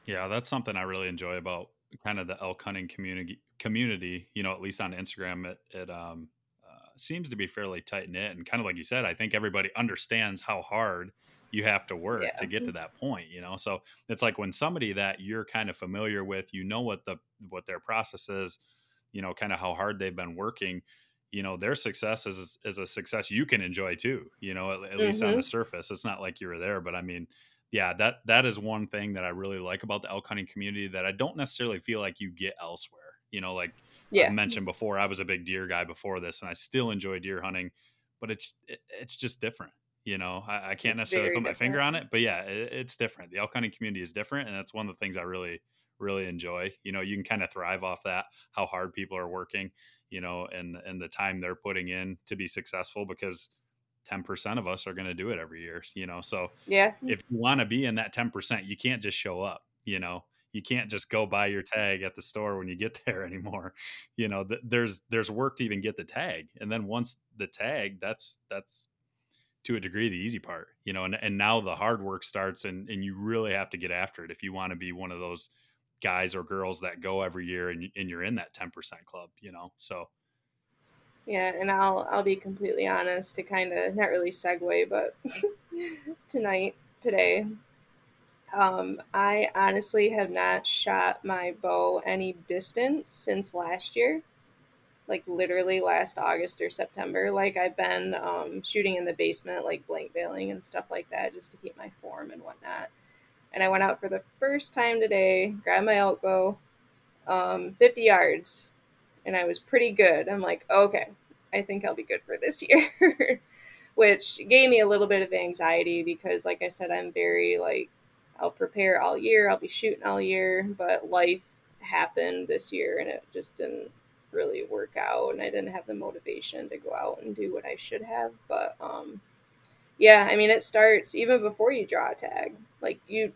Yeah, that's something I really enjoy about kind of the elk hunting community community, you know, at least on Instagram it it um uh, seems to be fairly tight knit and kind of like you said, I think everybody understands how hard you have to work yeah. to get to that point you know so it's like when somebody that you're kind of familiar with you know what the what their process is you know kind of how hard they've been working you know their success is is a success you can enjoy too you know at, at mm-hmm. least on the mm-hmm. surface it's not like you were there but i mean yeah that that is one thing that i really like about the elk hunting community that i don't necessarily feel like you get elsewhere you know like yeah. i mentioned before i was a big deer guy before this and i still enjoy deer hunting but it's it, it's just different you know, I, I can't it's necessarily put my different. finger on it, but yeah, it, it's different. The elk hunting community is different, and that's one of the things I really, really enjoy. You know, you can kind of thrive off that, how hard people are working, you know, and and the time they're putting in to be successful because 10% of us are going to do it every year, you know. So, yeah. If you want to be in that 10%, you can't just show up, you know. You can't just go buy your tag at the store when you get there anymore. You know, th- there's there's work to even get the tag. And then once the tag, that's that's to a degree the easy part you know and, and now the hard work starts and and you really have to get after it if you want to be one of those guys or girls that go every year and, and you're in that 10% club you know so. Yeah and i'll i'll be completely honest to kind of not really segue but tonight today um, I honestly have not shot my bow any distance since last year like literally last August or September. Like I've been um, shooting in the basement, like blank baling and stuff like that, just to keep my form and whatnot. And I went out for the first time today, grabbed my bow, um, 50 yards, and I was pretty good. I'm like, okay, I think I'll be good for this year, which gave me a little bit of anxiety because, like I said, I'm very like, I'll prepare all year, I'll be shooting all year, but life happened this year and it just didn't really work out and I didn't have the motivation to go out and do what I should have. But um yeah, I mean it starts even before you draw a tag. Like you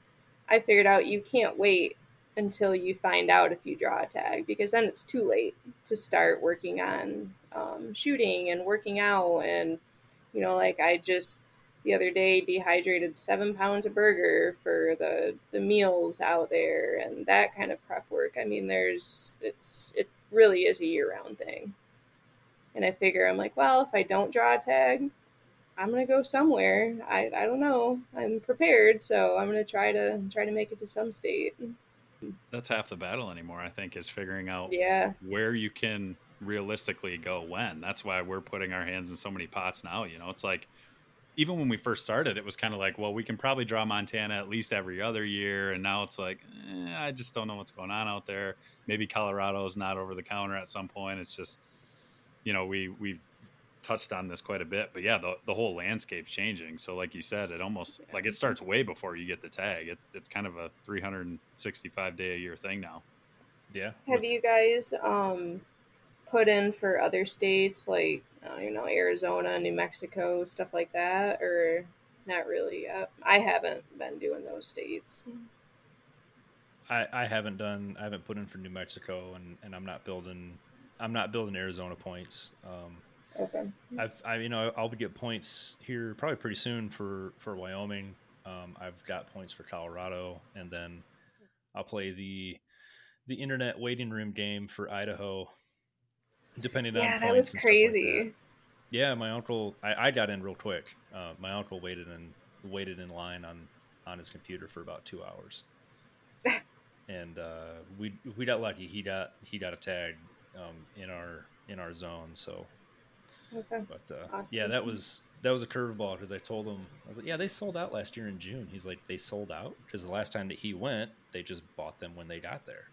I figured out you can't wait until you find out if you draw a tag because then it's too late to start working on um, shooting and working out and you know like I just the other day dehydrated seven pounds of burger for the the meals out there and that kind of prep work. I mean, there's it's it really is a year round thing. And I figure I'm like, well, if I don't draw a tag, I'm gonna go somewhere. I, I don't know. I'm prepared, so I'm gonna try to try to make it to some state. That's half the battle anymore, I think, is figuring out yeah. where you can realistically go when. That's why we're putting our hands in so many pots now. You know, it's like even when we first started, it was kind of like, well, we can probably draw Montana at least every other year, and now it's like, eh, I just don't know what's going on out there. Maybe Colorado is not over the counter at some point. It's just, you know, we we've touched on this quite a bit, but yeah, the the whole landscape's changing. So, like you said, it almost like it starts way before you get the tag. It, it's kind of a 365 day a year thing now. Yeah. Have you guys um put in for other states like uh, you know Arizona, New Mexico, stuff like that, or not really yet? I haven't been doing those states. I, I haven't done I haven't put in for New Mexico and, and I'm not building I'm not building Arizona points. Um, Okay. I've I you know I'll get points here probably pretty soon for for Wyoming. Um, I've got points for Colorado, and then I'll play the the internet waiting room game for Idaho. Depending on Yeah, that was stuff like crazy. that. Yeah, my uncle I, I got in real quick. Uh, my uncle waited in waited in line on on his computer for about two hours, and uh, we we got lucky. He got he got a tag um, in our in our zone, so Okay. but uh, Awesome. yeah, that was that was a curveball because I told him I was like, yeah, they sold out last year in June. He's like, they sold out because the last time that he went, they just bought them when they got there.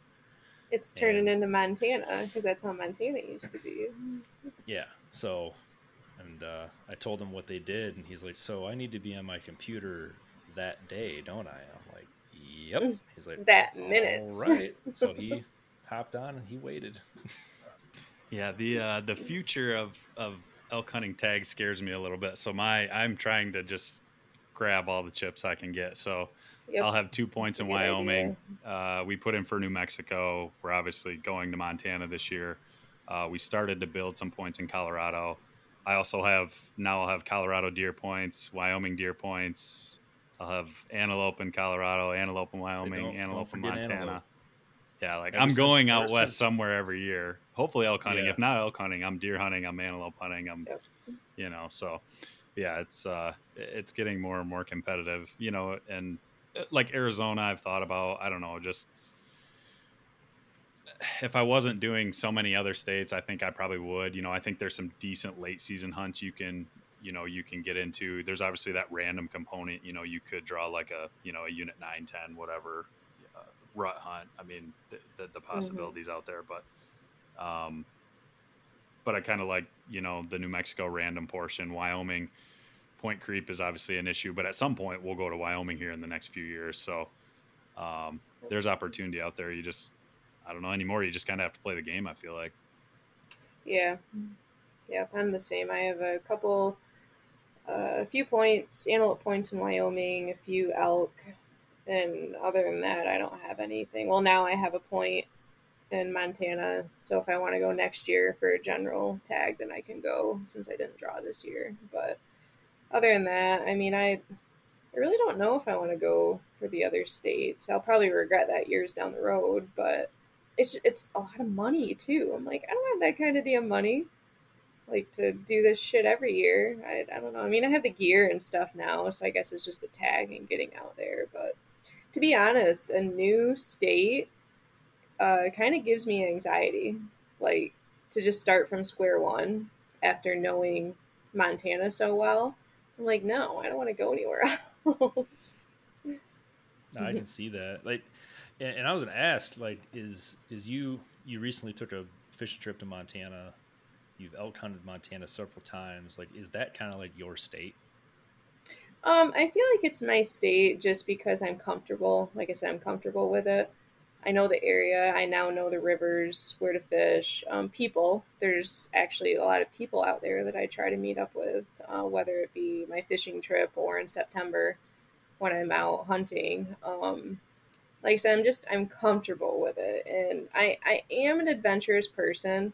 It's turning And- into Montana because that's how Montana used to be. Yeah, so and uh, I told him what they did, and he's like, so I need to be on my computer that day, don't I? I'm like, yep. He's like, That minute. all right. So he hopped on and he waited. Yeah, the uh, the future of of elk hunting tags scares me a little bit. So my I'm trying to just grab all the chips I can get. So Yep. I'll have two points in Good idea. Wyoming. Uh, we put in for New Mexico. We're obviously going to Montana this year. Uh, we started to build some points in Colorado. I also have now I'll have Colorado deer points, Wyoming deer points. I'll have antelope in Colorado, antelope in Wyoming, don't- don't antelope in Montana. antelope. Yeah, like Ever I'm going out west since- somewhere every year. Hopefully elk hunting. Yeah. If not elk hunting, I'm deer hunting. I'm antelope hunting. I'm, Yep. you know, so yeah, it's uh, it's getting more and more competitive. You know, and like Arizona, I've thought about. I don't know, just if I wasn't doing so many other states, I think I probably would. You know, I think there's some decent late season hunts you can, you know, you can get into. There's obviously that random component. You know, you could draw like a, you know, a unit nine, ten, whatever, uh, rut hunt. I mean, the the, the possibilities out there, but, um, but I kind of like, you know, the New Mexico random portion. Wyoming, point creep is obviously an issue, but at some point we'll go to Wyoming here in the next few years. So, um, there's opportunity out there. You just, I don't know anymore. You just kind of have to play the game. I feel like. Yeah. Yep, I'm the same. I have a couple, uh, a few points, antelope points in Wyoming, a few elk, and other than that, I don't have anything. Well, now I have a point in Montana, so if I want to go next year for a general tag, then I can go since I didn't draw this year. But other than that, I mean, I, I really don't know if I want to go for the other states. I'll probably regret that years down the road, but it's it's a lot of money too. I'm like, I don't have that kind of damn money. Like to do this shit every year. I, I don't know. I mean, I have the gear and stuff now, so I guess it's just the tag and getting out there. But to be honest, a new state uh, kind of gives me anxiety. Like to just start from square one after knowing Montana so well. I'm like, no, I don't want to go anywhere else. I can see that. Like, and, and I was gonna ask, like, is is you you recently took a fishing trip to Montana? You've elk hunted Montana several times. Like, is that kind of like your state? Um, I feel like it's my state just because I'm comfortable. Like I said, I'm comfortable with it. I know the area. I now know the rivers, where to fish. Um, people. There's actually a lot of people out there that I try to meet up with, uh, whether it be my fishing trip or in September when I'm out hunting. Um, like I said, I'm just I'm comfortable with it, and I I am an adventurous person,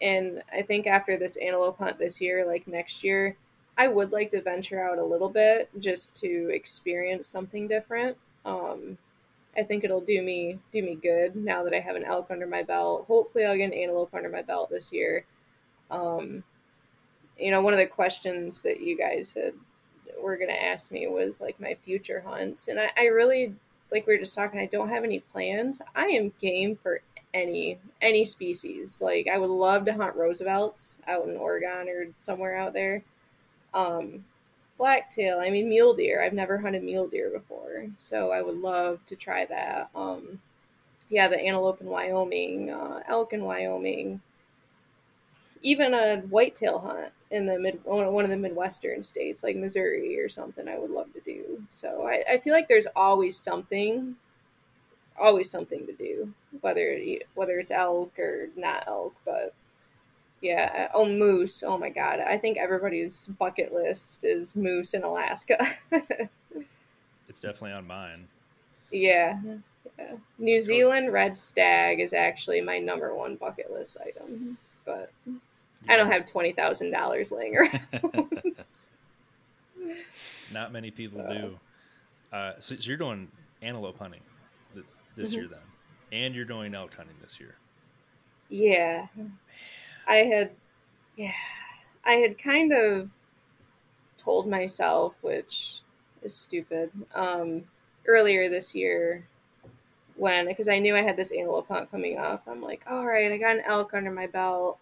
and I think after this antelope hunt this year, like next year, I would like to venture out a little bit just to experience something different. Um, I think it'll do me do me good now that I have an elk under my belt. Hopefully, I'll get an antelope under my belt this year. Um, you know, one of the questions that you guys had were gonna ask me was like my future hunts, and I, I really like we were just talking. I don't have any plans. I am game for any any species. Like I would love to hunt Roosevelts out in Oregon or somewhere out there. Um, blacktail. I mean, mule deer. I've never hunted mule deer before, so I would love to try that. Um, yeah, the antelope in Wyoming, uh, elk in Wyoming, even a whitetail hunt in the mid one of the midwestern states like Missouri or something. I would love to do. So I, I feel like there's always something, always something to do, whether whether it's elk or not elk, but yeah. Oh, moose. Oh my God. I think everybody's bucket list is moose in Alaska. it's definitely on mine. Yeah. yeah. New Zealand red stag is actually my number one bucket list item, but yeah. I don't have $20,000 laying around. Not many people so. do. Uh, so, so, you're doing antelope hunting this mm-hmm. year then, and you're doing elk hunting this year. Yeah. I had, yeah, I had kind of told myself, which is stupid, um, earlier this year when, because I knew I had this antelope hunt coming up. I'm like, all right, I got an elk under my belt.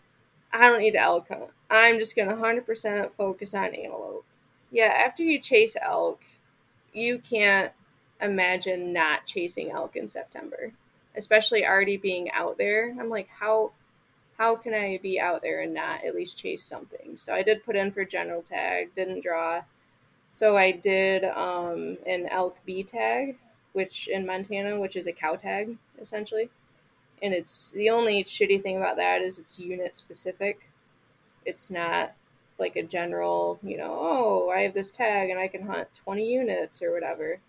I don't need to elk hunt. I'm just going to 100% focus on antelope. Yeah, after you chase elk, you can't imagine not chasing elk in September, especially already being out there. I'm like, how how can I be out there and not at least chase something? So I did put in for general tag, didn't draw. So I did um, an elk B tag, which in Montana, which is a cow tag essentially. And it's the only shitty thing about that is it's unit specific. It's not like a general, you know, oh, I have this tag and I can hunt 20 units or whatever.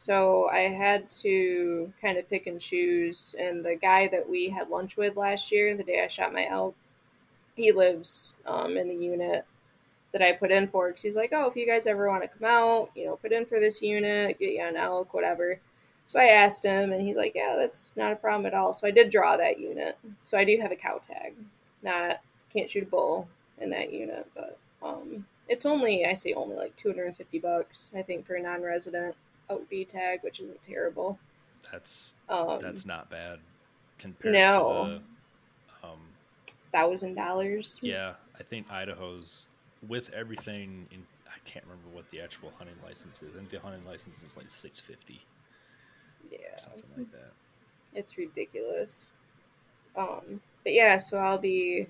So I had to kind of pick and choose. And the guy that we had lunch with last year, the day I shot my elk, he lives um, in the unit that I put in for. Because he's like, oh, if you guys ever want to come out, you know, put in for this unit, get you an elk, whatever. So I asked him, and he's like, yeah, that's not a problem at all. So I did draw that unit. So I do have a cow tag. Not can't shoot a bull in that unit, but um, it's only I say only like 250 bucks I think for a non-resident. OB tag, which isn't terrible. That's um, that's not bad compared no. to um, thousand dollars. Yeah, I think Idaho's with everything in. I can't remember what the actual hunting license is. I think the hunting license is like six fifty. Yeah, something like that. It's ridiculous. Um, but yeah, so I'll be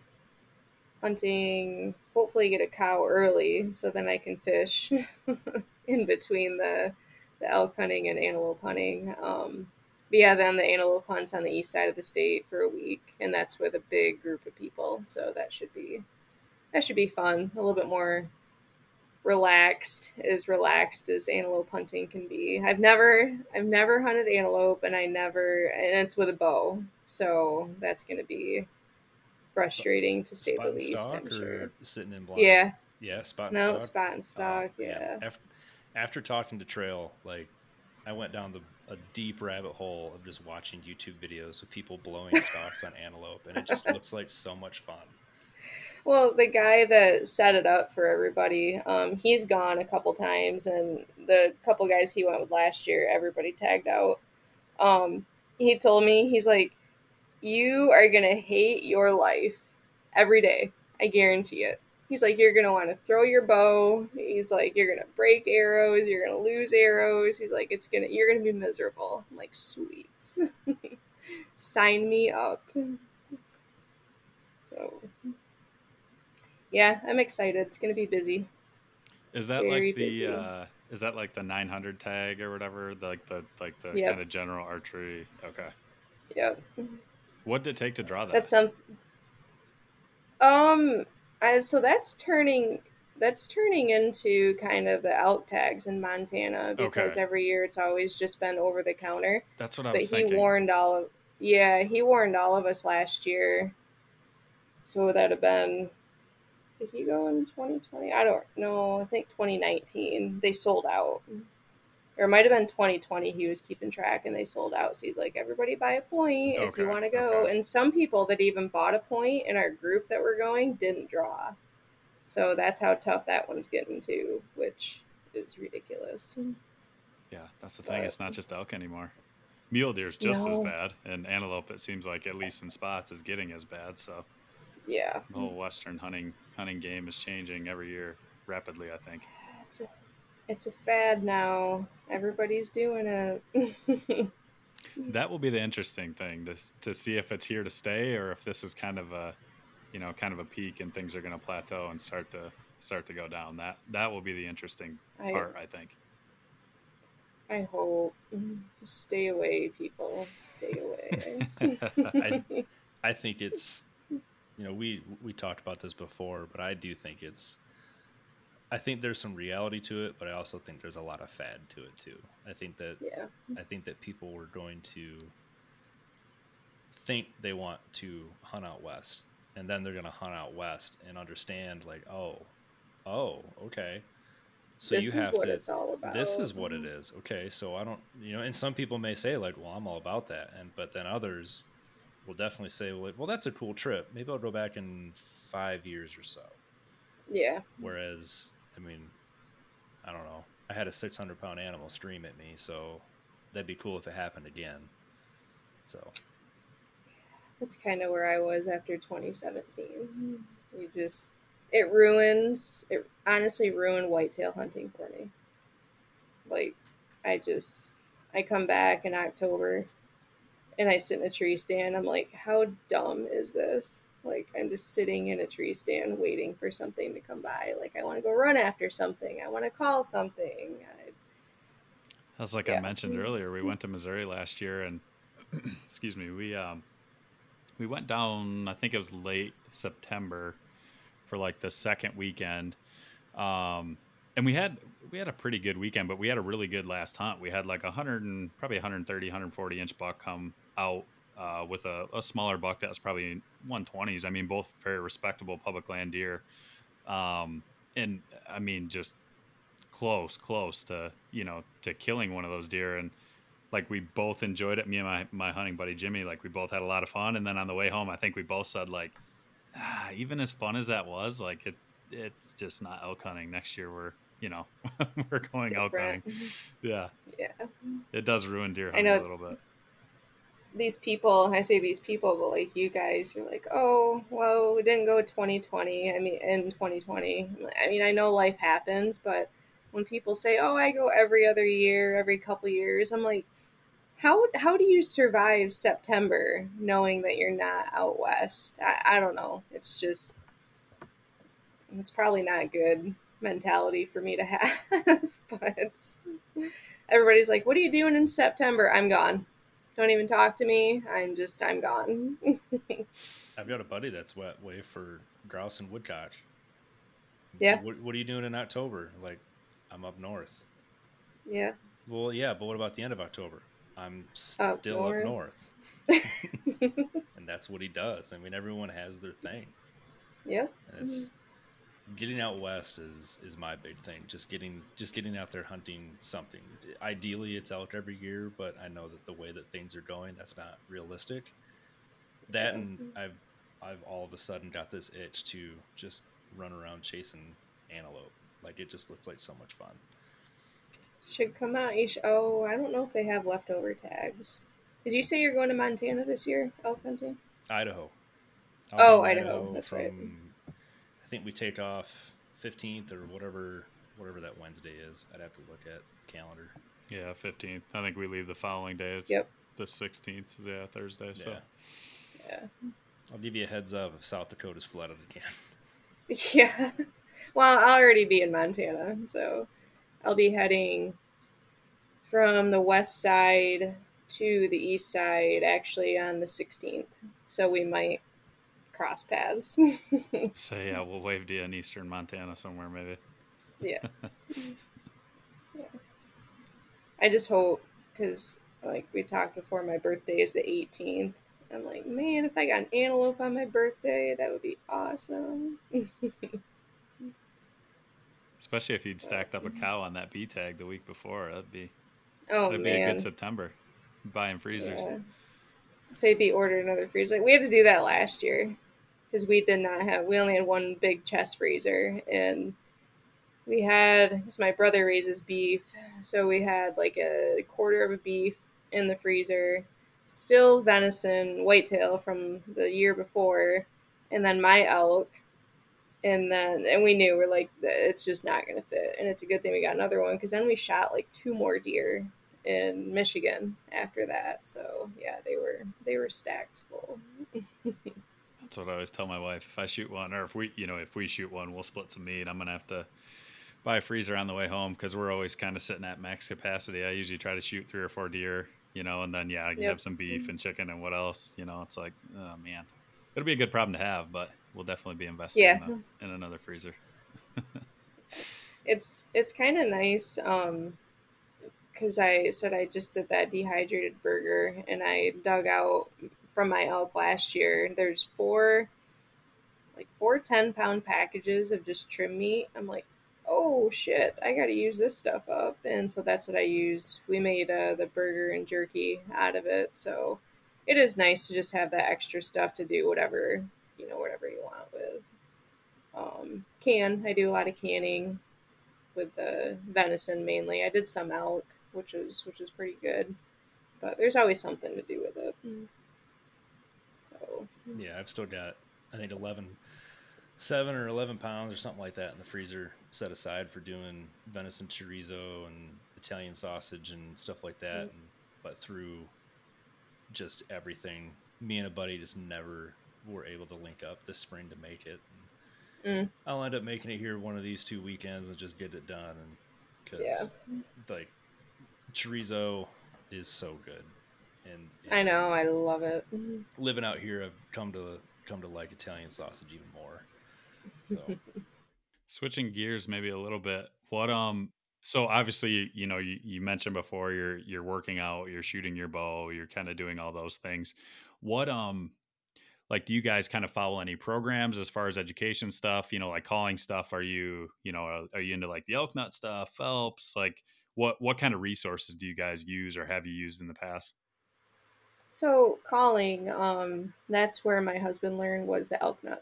hunting. Hopefully, get a cow early so then I can fish in between the the elk hunting and antelope hunting. Um, but yeah, then the antelope hunts on the east side of the state for a week, and that's with a big group of people. So that should be that should be fun. A little bit more relaxed, as relaxed as antelope hunting can be. I've never I've never hunted antelope, and I never and it's with a bow, so that's going to be frustrating to say spot the least. I'm sure. Sitting in blind. Yeah. Yeah, spot no, stock. spot and stock. Uh, yeah. yeah. After, after talking to Trail, like I went down the a deep rabbit hole of just watching YouTube videos of people blowing stalks on antelope, and it just looks like so much fun. Well, the guy that set it up for everybody, um, he's gone a couple times, and the couple guys he went with last year, everybody tagged out. Um, he told me he's like, "You are gonna hate your life every day. I guarantee it." He's like, you're gonna want to throw your bow. He's like, you're gonna break arrows. You're gonna lose arrows. He's like, it's gonna, you're gonna be miserable. I'm like, sweet. Sign me up. So, yeah, I'm excited. It's gonna be busy. Is that Very like the? Uh, is that like the 900 tag or whatever? The, like the like the yep. kind of general archery. Okay. Yep. What did it take to draw that? That's some. Um, I, so that's turning that's turning into kind of the elk tags in Montana because okay. every year it's always just been over the counter. That's what I but was he warned all of yeah, he warned all of us last year. So that'd have been did he go in 2020? I don't know. I think 2019 they sold out or it might have been 2020 he was keeping track and they sold out. So he's like everybody buy a point okay. if you want to go. okay. and some people that even bought a point in our group that were going didn't draw. So that's how tough that one's getting to which is ridiculous. Yeah that's the thing. But, it's not just elk anymore. Mule deer is just no. as bad and antelope it seems like at least in spots is getting as bad so. Yeah. The whole western hunting hunting game is changing every year rapidly i think it's a, fad now. Everybody's doing it. that will be the interesting thing to to see if it's here to stay or if this is kind of a you know kind of a peak and things are going to plateau and start to start to go down. That that will be the interesting I, part, I think. I hope. Mm-hmm. Stay away, people. Stay away. I, I think it's, you know, we we talked about this before, but I do think it's. I think there's some reality to it, but I also think there's a lot of fad to it too. I think that yeah. I think that people were going to think they want to hunt out west, and then they're going to hunt out west and understand like, oh, oh, okay, so this you have what to, it's all about. This is what it mm-hmm. is. Okay, so I don't, you know, and some people may say like, well, I'm all about that, and but then others will definitely say, well, well, that's a cool trip. Maybe I'll go back in five years or so. Yeah. Whereas, I mean, I don't know. I had a 600 pound animal stream at me, so that'd be cool if it happened again. So. That's kind of where I was after 2017. We just it ruins it honestly ruined whitetail hunting for me like i just i come back in october and i sit in a tree stand i'm like how dumb is this like i'm just sitting in a tree stand waiting for something to come by like i want to go run after something i want to call something I, as like yeah. i mentioned earlier we went to missouri last year and excuse me we um we went down i think it was late september for like the second weekend. Um, and we had we had a pretty good weekend, but we had a really good last hunt. We had like a hundred and probably 130, 140 inch buck come out uh, with a, a, smaller buck that was probably 120s. I mean, both very respectable public land deer. Um, and I mean, just close, close to you know to killing one of those deer. And like we both enjoyed it. Me and my my hunting buddy Jimmy, like we both had a lot of fun. And then on the way home, I think we both said like ah, even as fun as that was, like it, it's just not elk hunting. Next year we're, you know, we're going elk hunting. Yeah. Yeah. It does ruin deer hunting a little bit. These people, I say these people, but like you guys, you're like, oh, well, we didn't go 2020. I mean, in 2020. I mean, I know life happens, but when people say, oh, I go every other year, every couple years, I'm like, how how do you survive September knowing that you're not out west? I, I don't know. It's just it's probably not good mentality for me to have. but everybody's like, "What are you doing in September?" I'm gone. Don't even talk to me. I'm just I'm gone. I've got a buddy that's wet way for grouse and woodcock. Yeah. So what, what are you doing in October? Like, I'm up north. Yeah. Well, yeah, but what about the end of October? I'm still up north. Up north. and that's what he does. I mean, everyone has their thing. Yeah. And it's mm-hmm. Getting out west is is my big thing. Just getting just getting out there hunting something. Ideally, it's elk every year, but I know that the way that things are going, that's not realistic. That and mm-hmm. I've I've all of a sudden got this itch to just run around chasing antelope. Like it just looks like so much fun should come out. You should, oh, I don't know if they have leftover tags. Did you say you're going to Montana this year, elk hunting? Idaho. I'll oh, Idaho. Idaho. That's right. I think we take off 15th or whatever whatever that Wednesday is. I'd have to look at calendar. Yeah, 15th. I think we leave the following day. It's yep. the 16th. Yeah, Thursday. So. Yeah. yeah. I'll give you a heads up if South Dakota's flooded again. Yeah. Well, I'll already be in Montana, so I'll be heading from the west side to the east side actually on the 16th. So we might cross paths. so yeah, we'll wave to you in eastern Montana somewhere maybe. Yeah. yeah. I just hope because like we talked before, my birthday is the 18th. I'm like, man, if I got an antelope on my birthday, that would be awesome. Especially if you'd stacked up a cow mm-hmm. on that B tag the week before, that'd be oh that'd man. be a good September. Buying freezers. Yeah. Say be ordered another freezer. Like we had to do that last year because we did not have. We only had one big chest freezer, and we had. Because my brother raises beef, so we had like a quarter of a beef in the freezer, still venison, whitetail from the year before, and then my elk and then and we knew we're like it's just not gonna fit and it's a good thing we got another one because then we shot like two more deer in michigan after that so yeah they were they were stacked full that's what i always tell my wife if i shoot one or if we you know if we shoot one we'll split some meat i'm gonna have to buy a freezer on the way home because we're always kind of sitting at max capacity i usually try to shoot three or four deer you know and then yeah you yep. have some beef and chicken and what else you know it's like oh man it'll be a good problem to have but we'll definitely be investing yeah. in, a, in another freezer. it's it's kind of nice um because I said I just did that dehydrated burger and I dug out from my elk last year. There's four like four 10 pound packages of just trim meat. I'm like, oh shit, I got to use this stuff up. And so that's what I use. We made uh, the burger and jerky out of it. So it is nice to just have that extra stuff to do whatever you know whatever you want with. Um, can I do a lot of canning with the venison mainly. I did some elk, which is which is pretty good, but there's always something to do with it. Mm. So yeah, I've still got I think 11, seven or eleven pounds or something like that in the freezer set aside for doing venison chorizo and Italian sausage and stuff like that. Mm. And, but through just everything, me and a buddy just never were able to link up this spring to make it. Mm. I'll end up making it here one of these two weekends and just get it done. And because yeah. like chorizo is so good, and I know I love it. Living out here, I've come to come to like Italian sausage even more. So, switching gears maybe a little bit. What um so obviously you know you, you mentioned before you're you're working out you're shooting your bow you're kind of doing all those things what um like do you guys kind of follow any programs as far as education stuff you know like calling stuff are you you know are you into like the Elknut stuff phelps like what what kind of resources do you guys use or have you used in the past so calling um that's where my husband learned was the Elknut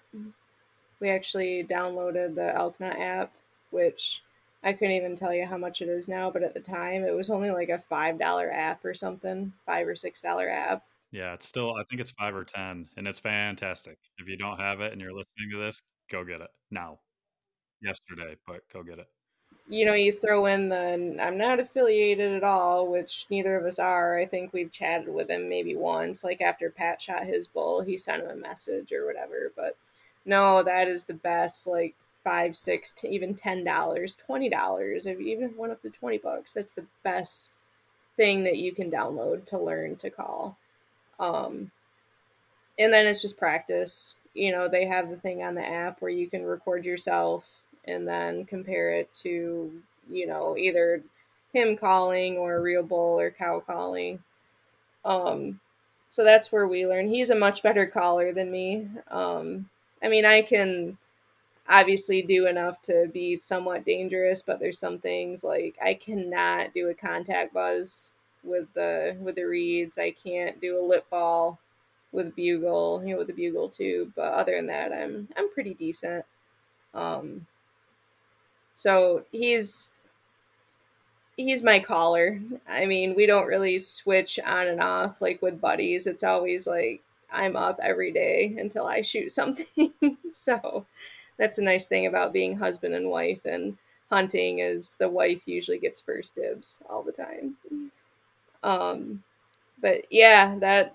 we actually downloaded the Elknut app which i couldn't even tell you how much it is now but at the time it was only like a five dollar app or something five or six dollar app yeah, it's still I think it's 5 or 10 and it's fantastic. If you don't have it and you're listening to this, go get it now. Yesterday, but go get it. You know, you throw in the I'm not affiliated at all, which neither of us are. I think we've chatted with him maybe once, like after Pat shot his bull, he sent him a message or whatever. But no, that is the best. Like five, six, to even ten dollars, twenty dollars, if even if up to twenty bucks. That's the best thing that you can download to learn to call. Um, and then it's just practice. You know, they have the thing on the app where you can record yourself and then compare it to, you know, either him calling or real bull or cow calling. Um, so that's where we learn. He's a much better caller than me. Um, I mean, I can obviously do enough to be somewhat dangerous, but there's some things like I cannot do a contact buzz with the with the reeds. I can't do a lip ball with bugle, you know, with the bugle too. But other than that, I'm I'm pretty decent. Um, so he's he's my caller. I mean, we don't really switch on and off like with buddies. It's always like I'm up every day until I shoot something. so that's a nice thing about being husband and wife and hunting is the wife usually gets first dibs all the time. Um, but yeah, that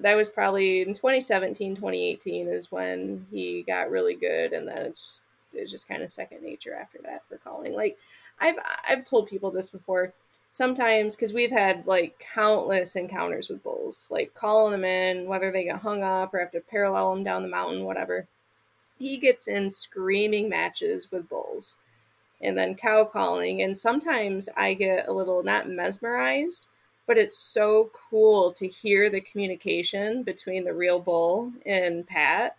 that was probably in 2017, 2018 is when he got really good, and then it's it's just kind of second nature after that for calling. Like I've I've told people this before. Sometimes because we've had like countless encounters with bulls, like calling them in, whether they get hung up or have to parallel them down the mountain, whatever. He gets in screaming matches with bulls and then cow calling. And sometimes I get a little not mesmerized, but it's so cool to hear the communication between the real bull and Pat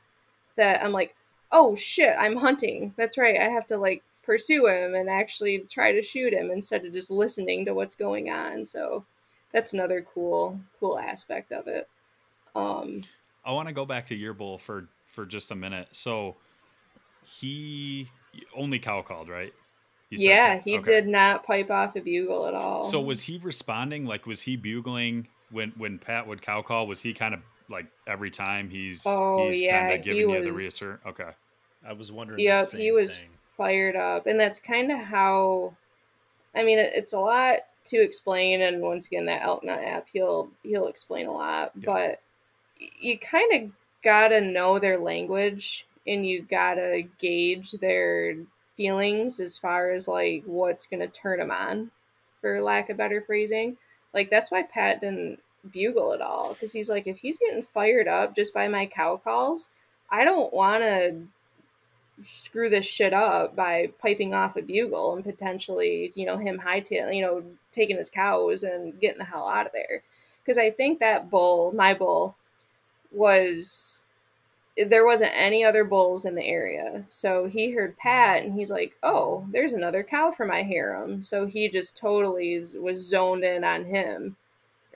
that I'm like, oh shit, I'm hunting. That's right. I have to like pursue him and actually try to shoot him instead of just listening to what's going on. So that's another cool, cool aspect of it. Um, I want to go back to your bull for for just a minute. So he only cow called, right? yeah, he okay. did not pipe off a bugle at all. So was he responding? Like, was he bugling when when Pat would cow call? Was he kind of like every time he's oh he's yeah kind of giving you was, the reassert? Okay, I was wondering. Yep, he was thing. fired up, and that's kind of how. I mean, it, it's a lot to explain, and once again, that Elknut app, he'll he'll explain a lot, Yep. but you kind of gotta know their language, and you gotta gauge their feelings as far as like what's gonna turn them on, for lack of better phrasing. Like that's why Pat didn't bugle at all because he's like, if he's getting fired up just by my cow calls, I don't want to screw this shit up by piping off a bugle and potentially, you know, him hightail, you know, taking his cows and getting the hell out of there. Because I think that bull, my bull, was there wasn't any other bulls in the area. So he heard Pat and he's like, "Oh, there's another cow for my harem." So he just totally was zoned in on him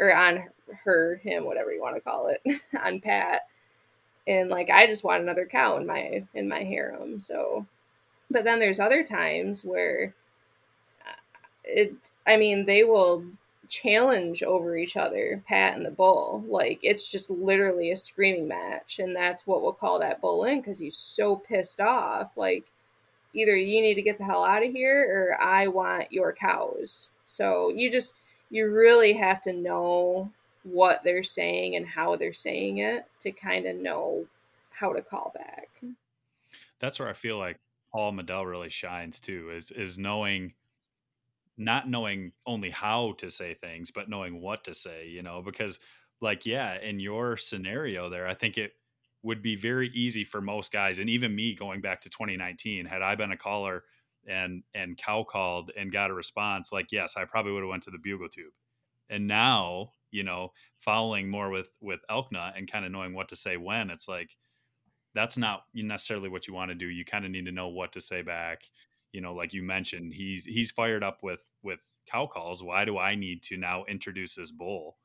or on her, him, whatever you want to call it, on Pat. And like I just want another cow in my in my harem. So but then there's other times where uh, it I mean, they will challenge over each other, Pat and the bull. Like it's just literally a screaming match, and that's what we'll call that bull in because he's so pissed off. Like either you need to get the hell out of here, or I want your cows. So you just you really have to know what they're saying and how they're saying it to kind of know how to call back. That's where I feel like Paul Medel really shines too, is is knowing not knowing only how to say things, but knowing what to say, you know, because like, yeah, in your scenario there, I think it would be very easy for most guys, and even me going back to 2019, had I been a caller and and cow called and got a response, like, yes, I probably would have went to the bugle tube. And now, you know, following more with with Elknut and kind of knowing what to say when, it's like that's not necessarily what you want to do. You kind of need to know what to say back. You know, like you mentioned, he's he's fired up with with cow calls. Why do I need to now introduce this bull?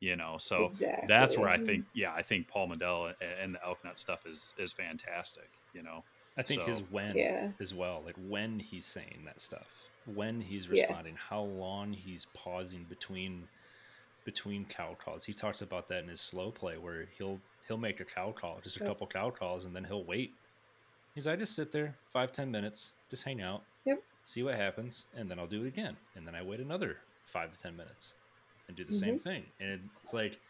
You know, so exactly. that's where I mm-hmm. think, yeah, I think Paul Medel and the Elknut stuff is is fantastic. You know, I think his when Yeah. as well, like when he's saying that stuff, when he's Yeah. responding, how long he's pausing between between cow calls. He talks about that in his slow play where he'll he'll make a cow call, just a couple cow calls, and then he'll wait. He's like, I just sit there five ten minutes, just hang out, Yep. see what happens, and then I'll do it again, and then I wait another five to ten minutes and do the same Mm-hmm. thing. And it's like,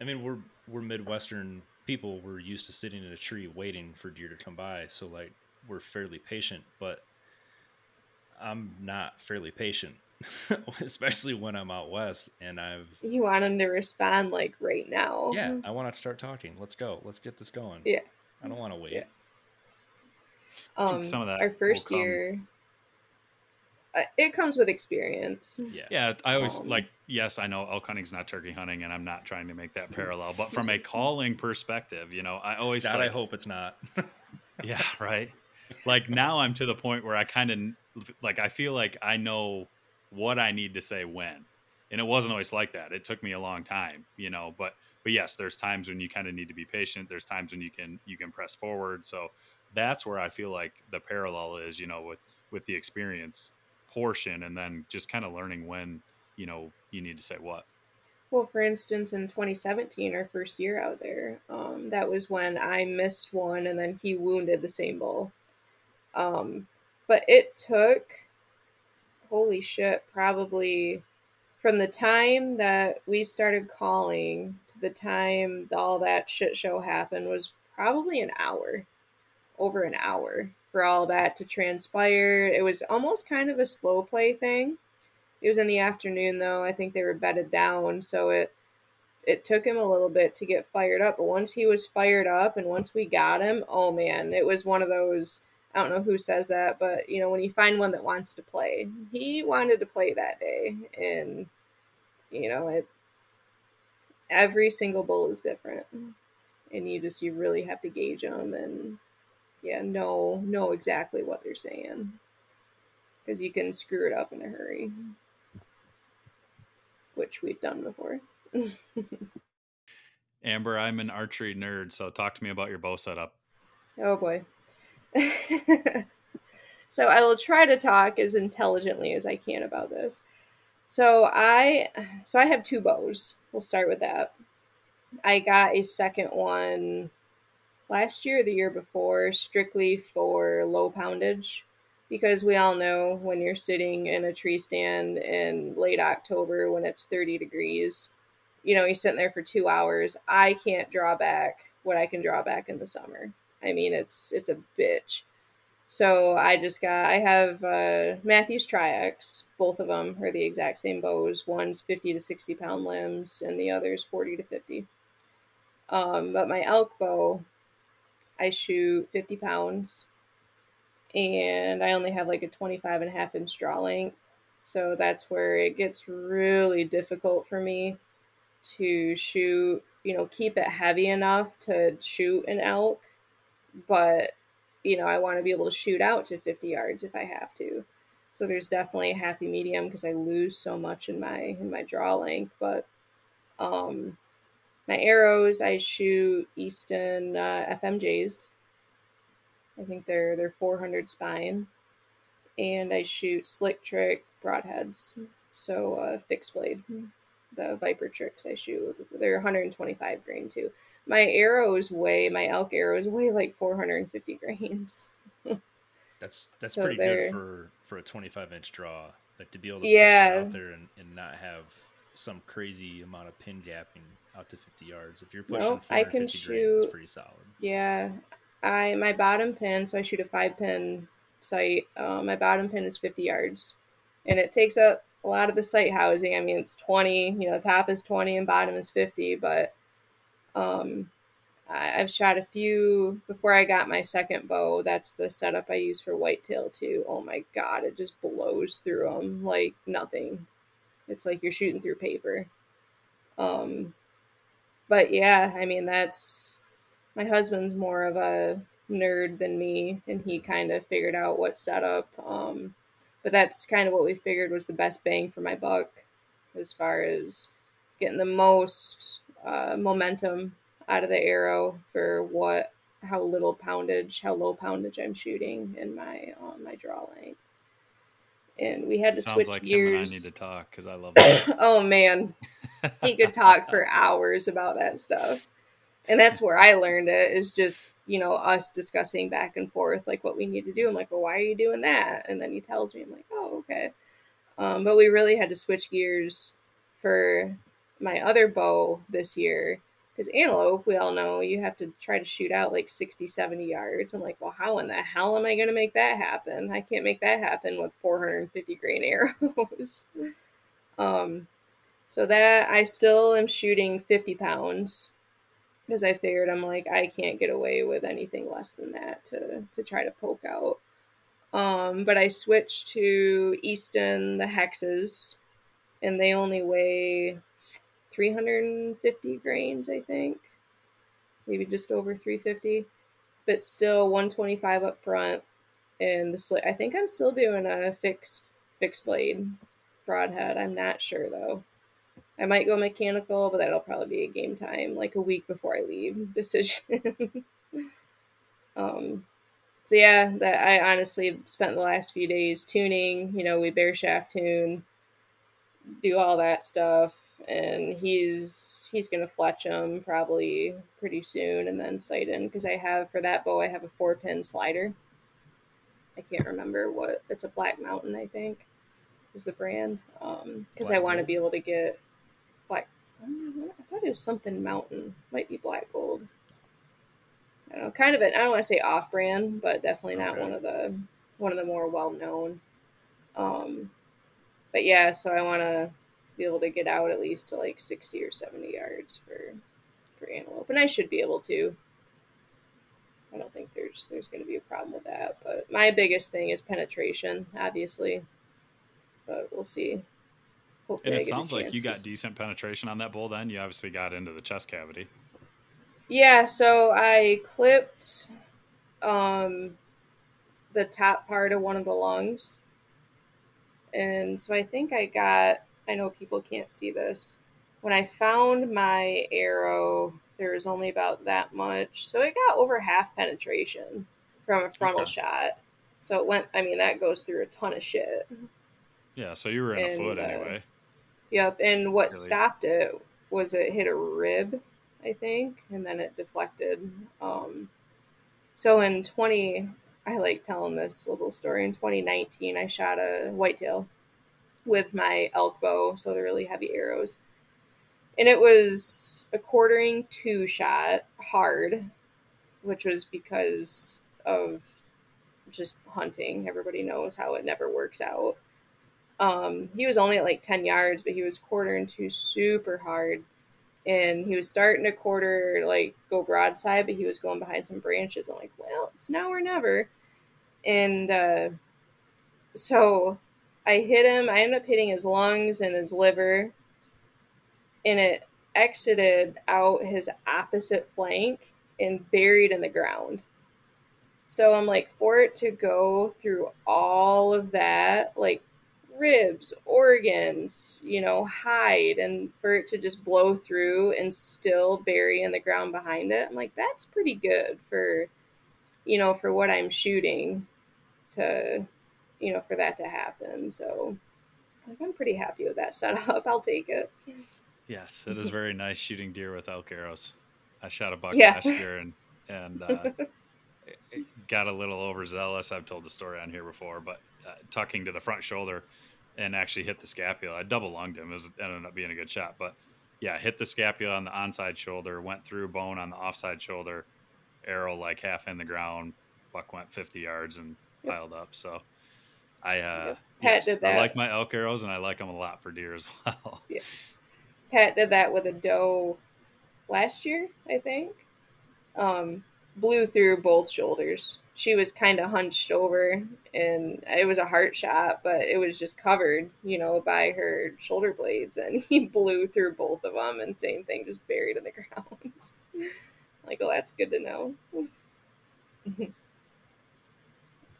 I mean, we're we're Midwestern people. We're used to sitting in a tree waiting for deer to come by, so like we're fairly patient. But I'm not fairly patient, especially when I'm out west and I've You want him to respond like right now. yeah, I want to start talking. Let's go. Let's get this going. Yeah. I don't want to wait. Yeah. Um, some of that our first year, uh, it comes with experience. Yeah. Yeah, I always Um, like. Yes, I know elk hunting's not turkey hunting, and I'm not trying to make that parallel. But from a calling perspective, you know, I always God, like, I hope it's not. yeah, right. Like now, I'm to the point where I kind of like I feel like I know what I need to say when, and it wasn't always like that. It took me a long time, you know. But but yes, there's times when you kind of need to be patient. There's times when you can you can press forward. So that's where I feel like the parallel is, you know, with with the experience portion, and then just kind of learning when you know you need to say what. Well, for instance, in 2017, our first year out there, um, that was when I missed one and then he wounded the same bull. Um, but it took, holy shit, probably from the time that we started calling to the time all that shit show happened was probably an hour, over an hour for all that to transpire. It was almost kind of a slow play thing. It was in the afternoon though. I think they were bedded down, so it it took him a little bit to get fired up. But once he was fired up and once we got him, oh man, it was one of those I don't know who says that, but you know, when you find one that wants to play, he wanted to play that day and you know, it every single bull is different. And you just you really have to gauge them and yeah, know know exactly what they're saying. Cuz you can screw it up in a hurry which we've done before. Amber, I'm an archery nerd, so talk to me about your bow setup. oh boy. so I will try to talk as intelligently as I can about this. So I so I have two bows. We'll start with that. I got a second one last year the year before strictly for low poundage because we all know when you're sitting in a tree stand in late October when it's 30 degrees, you know, you're sitting there for two hours. I can't draw back what I can draw back in the summer. I mean, it's it's a bitch. So I just got I have uh, Mathews Triax. Both of them are the exact same bows. One's 50 to 60 pound limbs, and the other's 40 to 50. Um, but my elk bow, I shoot 50 pounds and I only have like a 25 and a half inch draw length. So that's where it gets really difficult for me to shoot, you know, keep it heavy enough to shoot an elk, but you know, I want to be able to shoot out to 50 yards if I have to. So there's definitely a happy medium because I lose so much in my in my draw length, but um my arrows I shoot Easton uh, FMJs I think they're they're 400 spine, and I shoot slick trick broadheads. So uh, fixed blade, the Viper tricks I shoot they're 125 grain too. My arrows weigh my elk arrows weigh like 450 grains. that's that's so pretty good for for a 25 inch draw. Like to be able to yeah. out there and, and not have some crazy amount of pin gapping out to 50 yards. If you're pushing nope, I can shoot, grains, it's pretty solid. Yeah, I my bottom pin, so I shoot a five pin sight. Uh, my bottom pin is 50 yards, and it takes up a lot of the sight housing. I mean, it's 20. You know, top is 20 and bottom is 50. But um, I, have shot a few before I got my second bow. That's the setup I use for whitetail too. Oh my god, it just blows through them like nothing. It's like you're shooting through paper. Um, but yeah, I mean that's my husband's more of a nerd than me, and he kind of figured out what setup. Um, but that's kind of what we figured was the best bang for my buck, as far as getting the most uh, momentum out of the arrow for what how little poundage, how low poundage I'm shooting in my um, my draw length. And we had to Sounds switch like gears. I need to talk because I love. That. oh man, he could talk for hours about that stuff and that's where I learned it is just you know us discussing back and forth like what we need to do. I'm like, well, why are you doing that? And then he tells me, I'm like, oh, okay. Um, but we really had to switch gears for my other bow this year because antelope, we all know you have to try to shoot out like 60, 70 yards. I'm like, well, how in the hell am I going to make that happen? I can't make that happen with 450 grain arrows. um, so that I still am shooting 50 pounds because I figured I'm like I can't get away with anything less than that to to try to poke out. Um, but I switched to Easton the hexes, and they only weigh 350 grains, I think, maybe just over 350, but still 125 up front. And the slit, I think I'm still doing a fixed fixed blade broadhead. I'm not sure though. I might go mechanical, but that'll probably be a game time, like a week before I leave decision. um, so yeah, that I honestly spent the last few days tuning. You know, we bare shaft tune, do all that stuff, and he's he's gonna fletch them probably pretty soon, and then sight in because I have for that bow I have a four pin slider. I can't remember what it's a Black Mountain, I think, is the brand. Um, because I want to be able to get. I, I thought it was something mountain. Might be black gold. I don't know. Kind of an. I don't want to say off-brand, but definitely not okay. one of the one of the more well-known. Um, but yeah, so I want to be able to get out at least to like sixty or seventy yards for for antelope, and I should be able to. I don't think there's there's going to be a problem with that. But my biggest thing is penetration, obviously. But we'll see. Hopefully and it sounds like you got decent penetration on that bull. Then you obviously got into the chest cavity. Yeah, so I clipped um, the top part of one of the lungs, and so I think I got. I know people can't see this. When I found my arrow, there was only about that much, so it got over half penetration from a frontal okay. shot. So it went. I mean, that goes through a ton of shit. Yeah, so you were in and, a foot uh, anyway. Yep, and what stopped it was it hit a rib, I think, and then it deflected. Um, So in 20, I like telling this little story. In 2019, I shot a whitetail with my elk bow, so the really heavy arrows. And it was a quartering to shot hard, which was because of just hunting. Everybody knows how it never works out. Um, he was only at like 10 yards, but he was quartering to super hard. And he was starting to quarter, like go broadside, but he was going behind some branches. I'm like, well, it's now or never. And uh, so I hit him. I ended up hitting his lungs and his liver. And it exited out his opposite flank and buried in the ground. So I'm like, for it to go through all of that, like ribs, organs, you know, hide, and for it to just blow through and still bury in the ground behind it, I'm like, that's pretty good for, you know, for what I'm shooting to, you know, for that to happen. So like, I'm pretty happy with that setup. I'll take it. Yes, it is very nice shooting deer with elk arrows. I shot a buck Yeah. last year and and uh, got a little overzealous. I've told the story on here before, but tucking to the front shoulder and actually hit the scapula. I double lunged him. It was, ended up being a good shot, but yeah, hit the scapula on the onside shoulder, went through bone on the offside shoulder, arrow like half in the ground. Buck went 50 yards and piled up. So I uh, Pat yes, I like my elk arrows and I like them a lot for deer as well. Pat did that with a doe last year, I think. Um, blew through both shoulders. She was kind of hunched over, and it was a heart shot, but it was just covered, you know, by her shoulder blades, and he blew through both of them, and same thing, just buried in the ground. like, oh, that's good to know.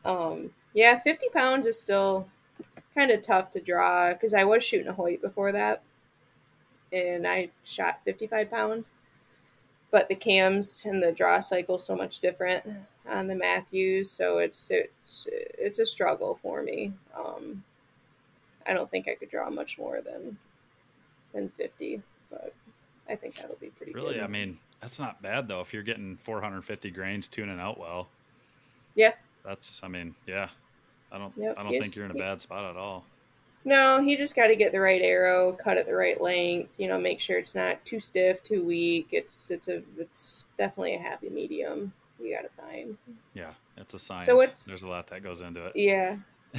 um, yeah, fifty pounds is still kind of tough to draw because I was shooting a Hoyt before that and I shot 55 pounds. But the cams and the draw cycle so much different on the Mathews, so it's it's it's a struggle for me. Um, I don't think I could draw much more than than 50, but I think that'll be pretty Really, good. I mean, that's not bad though. If you're getting 450 grains tuning out well, Yeah. that's. I mean, yeah. I don't. Yep, I don't yes, think you're in a bad spot at all. No, you just got to get the right arrow, cut it the right length. You know, make sure it's not too stiff, too weak. It's it's a it's definitely a happy medium. You got to find. Yeah, it's a science. So what's- There's a lot that goes into it. Yeah.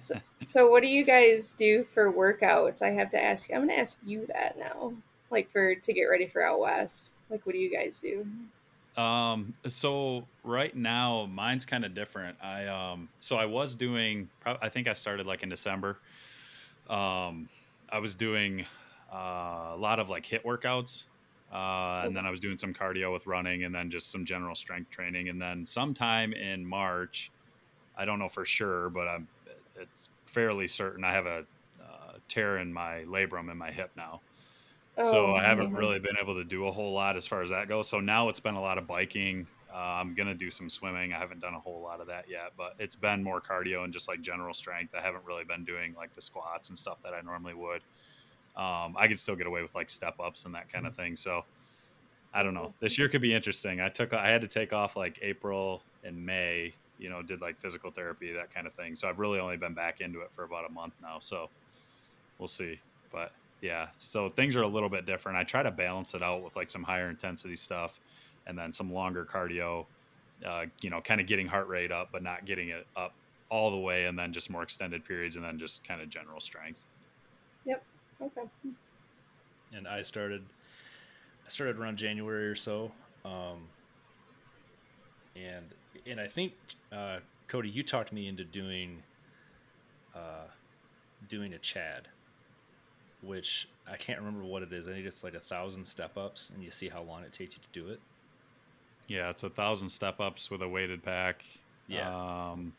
So, so what do you guys do for workouts? I have to ask. You, I'm going to ask you that now. Like for to get ready for out west. Like, what do you guys do? Um, so right now mine's kind of different. I um, so I was doing. prob- I think I started like in December. Um, I was doing uh, a lot of like HIIT workouts, uh, and then I was doing some cardio with running, and then just some general strength training, and then sometime in March, I don't know for sure, but I'm it's fairly certain I have a uh, tear in my labrum in my hip now so Oh, I haven't man. really been able to do a whole lot as far as that goes. So now it's been a lot of biking. Uh, I'm gonna do some swimming. I haven't done a whole lot of that yet, but it's been more cardio and just like general strength. I haven't really been doing like the squats and stuff that I normally would. Um, I could still get away with like step ups and that kind of thing. So I don't know. This year could be interesting. I took I had to take off like April and May. You know, did like physical therapy that kind of thing. So I've really only been back into it for about a month now. So we'll see. But yeah, so things are a little bit different. I try to balance it out with like some higher intensity stuff and then some longer cardio, uh, you know, kind of getting heart rate up, but not getting it up all the way, and then just more extended periods, and then just kind of general strength. Yep. Okay. and I started I started around January or so. Um, and and I think uh, Cody, you talked me into doing uh, doing a Chad, which I can't remember what it is. I think it's like a thousand step ups, and you see how long it takes you to do it. Yeah, it's a thousand step ups with a weighted pack. Yeah. Um,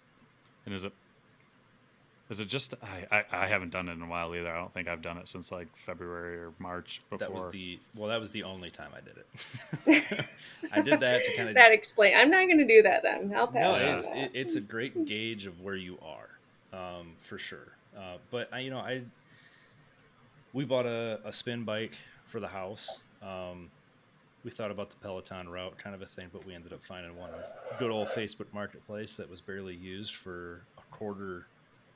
and is it is it just I, I I haven't done it in a while either. I don't think I've done it since like February or March before. That was the well, that was the only time I did it. I did that to kind of That explain. I'm not going to do that then. I'll pass. on it's it, it's a great gauge of where you are, um, for sure. Uh, but I, you know, I we bought a, a spin bike for the house, um, we thought about the Peloton route, kind of a thing, but we ended up finding one good old Facebook Marketplace that was barely used for a quarter,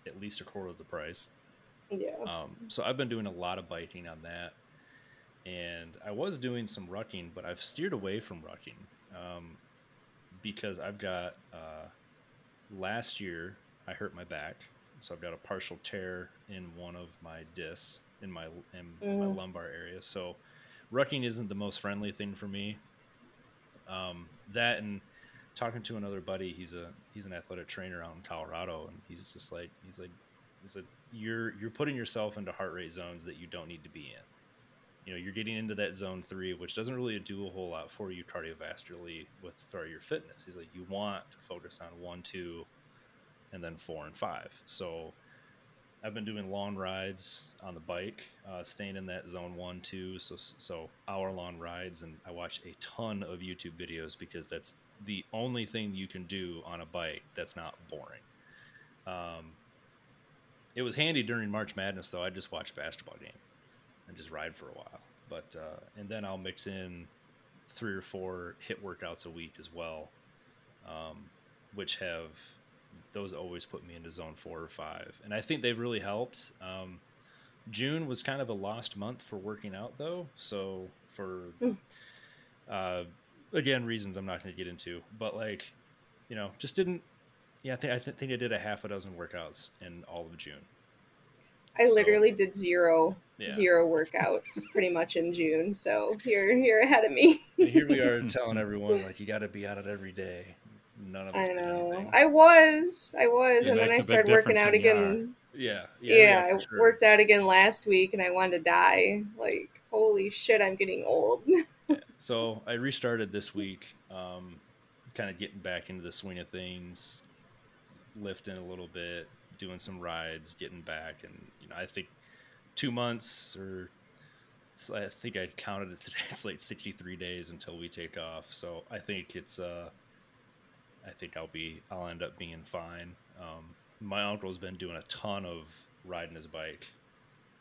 at least a quarter of the price. Yeah. Um, so I've been doing a lot of biking on that, and I was doing some rucking, but I've steered away from rucking um, because I've got uh, last year I hurt my back, so I've got a partial tear in one of my discs in my in mm. my lumbar area. So rucking isn't the most friendly thing for me. Um, that and talking to another buddy, he's a he's an athletic trainer out in Colorado, and he's just like he's like he's like you're you're putting yourself into heart rate zones that you don't need to be in. You know, you're getting into that zone three, which doesn't really do a whole lot for you cardiovascularly with for your fitness. He's like, you want to focus on one, two, and then four and five. So I've been doing long rides on the bike, uh, staying in that zone one, two, so so hour long rides, and I watch a ton of YouTube videos because that's the only thing you can do on a bike that's not boring. Um, it was handy during March Madness though. I just watch a basketball game and just ride for a while, but uh, and then I'll mix in three or four HIIT workouts a week as well, um, which have those always put me into zone four or five, and I think they've really helped. Um, June was kind of a lost month for working out, though. So for hmm. uh, again reasons I'm not going to get into, but like you know, just didn't. Yeah, I think I th- think I did a half a dozen workouts in all of June. I so, literally did zero yeah. zero workouts pretty much in June. So you're you're ahead of me. here we are telling everyone like you got to be at it every day none of us. I know. I was, I was, it and then I started working out again. Yeah, yeah, yeah, yeah I sure. worked out again last week, and I wanted to die. Like, holy shit, I'm getting old. So I restarted this week, um, kind of getting back into the swing of things, lifting a little bit, doing some rides, getting back, and you know, I think two months or I think I counted it today. It's like 63 days until we take off. So I think it's uh, I think I'll be I'll end up being fine. Um, my uncle's been doing a ton of riding his bike,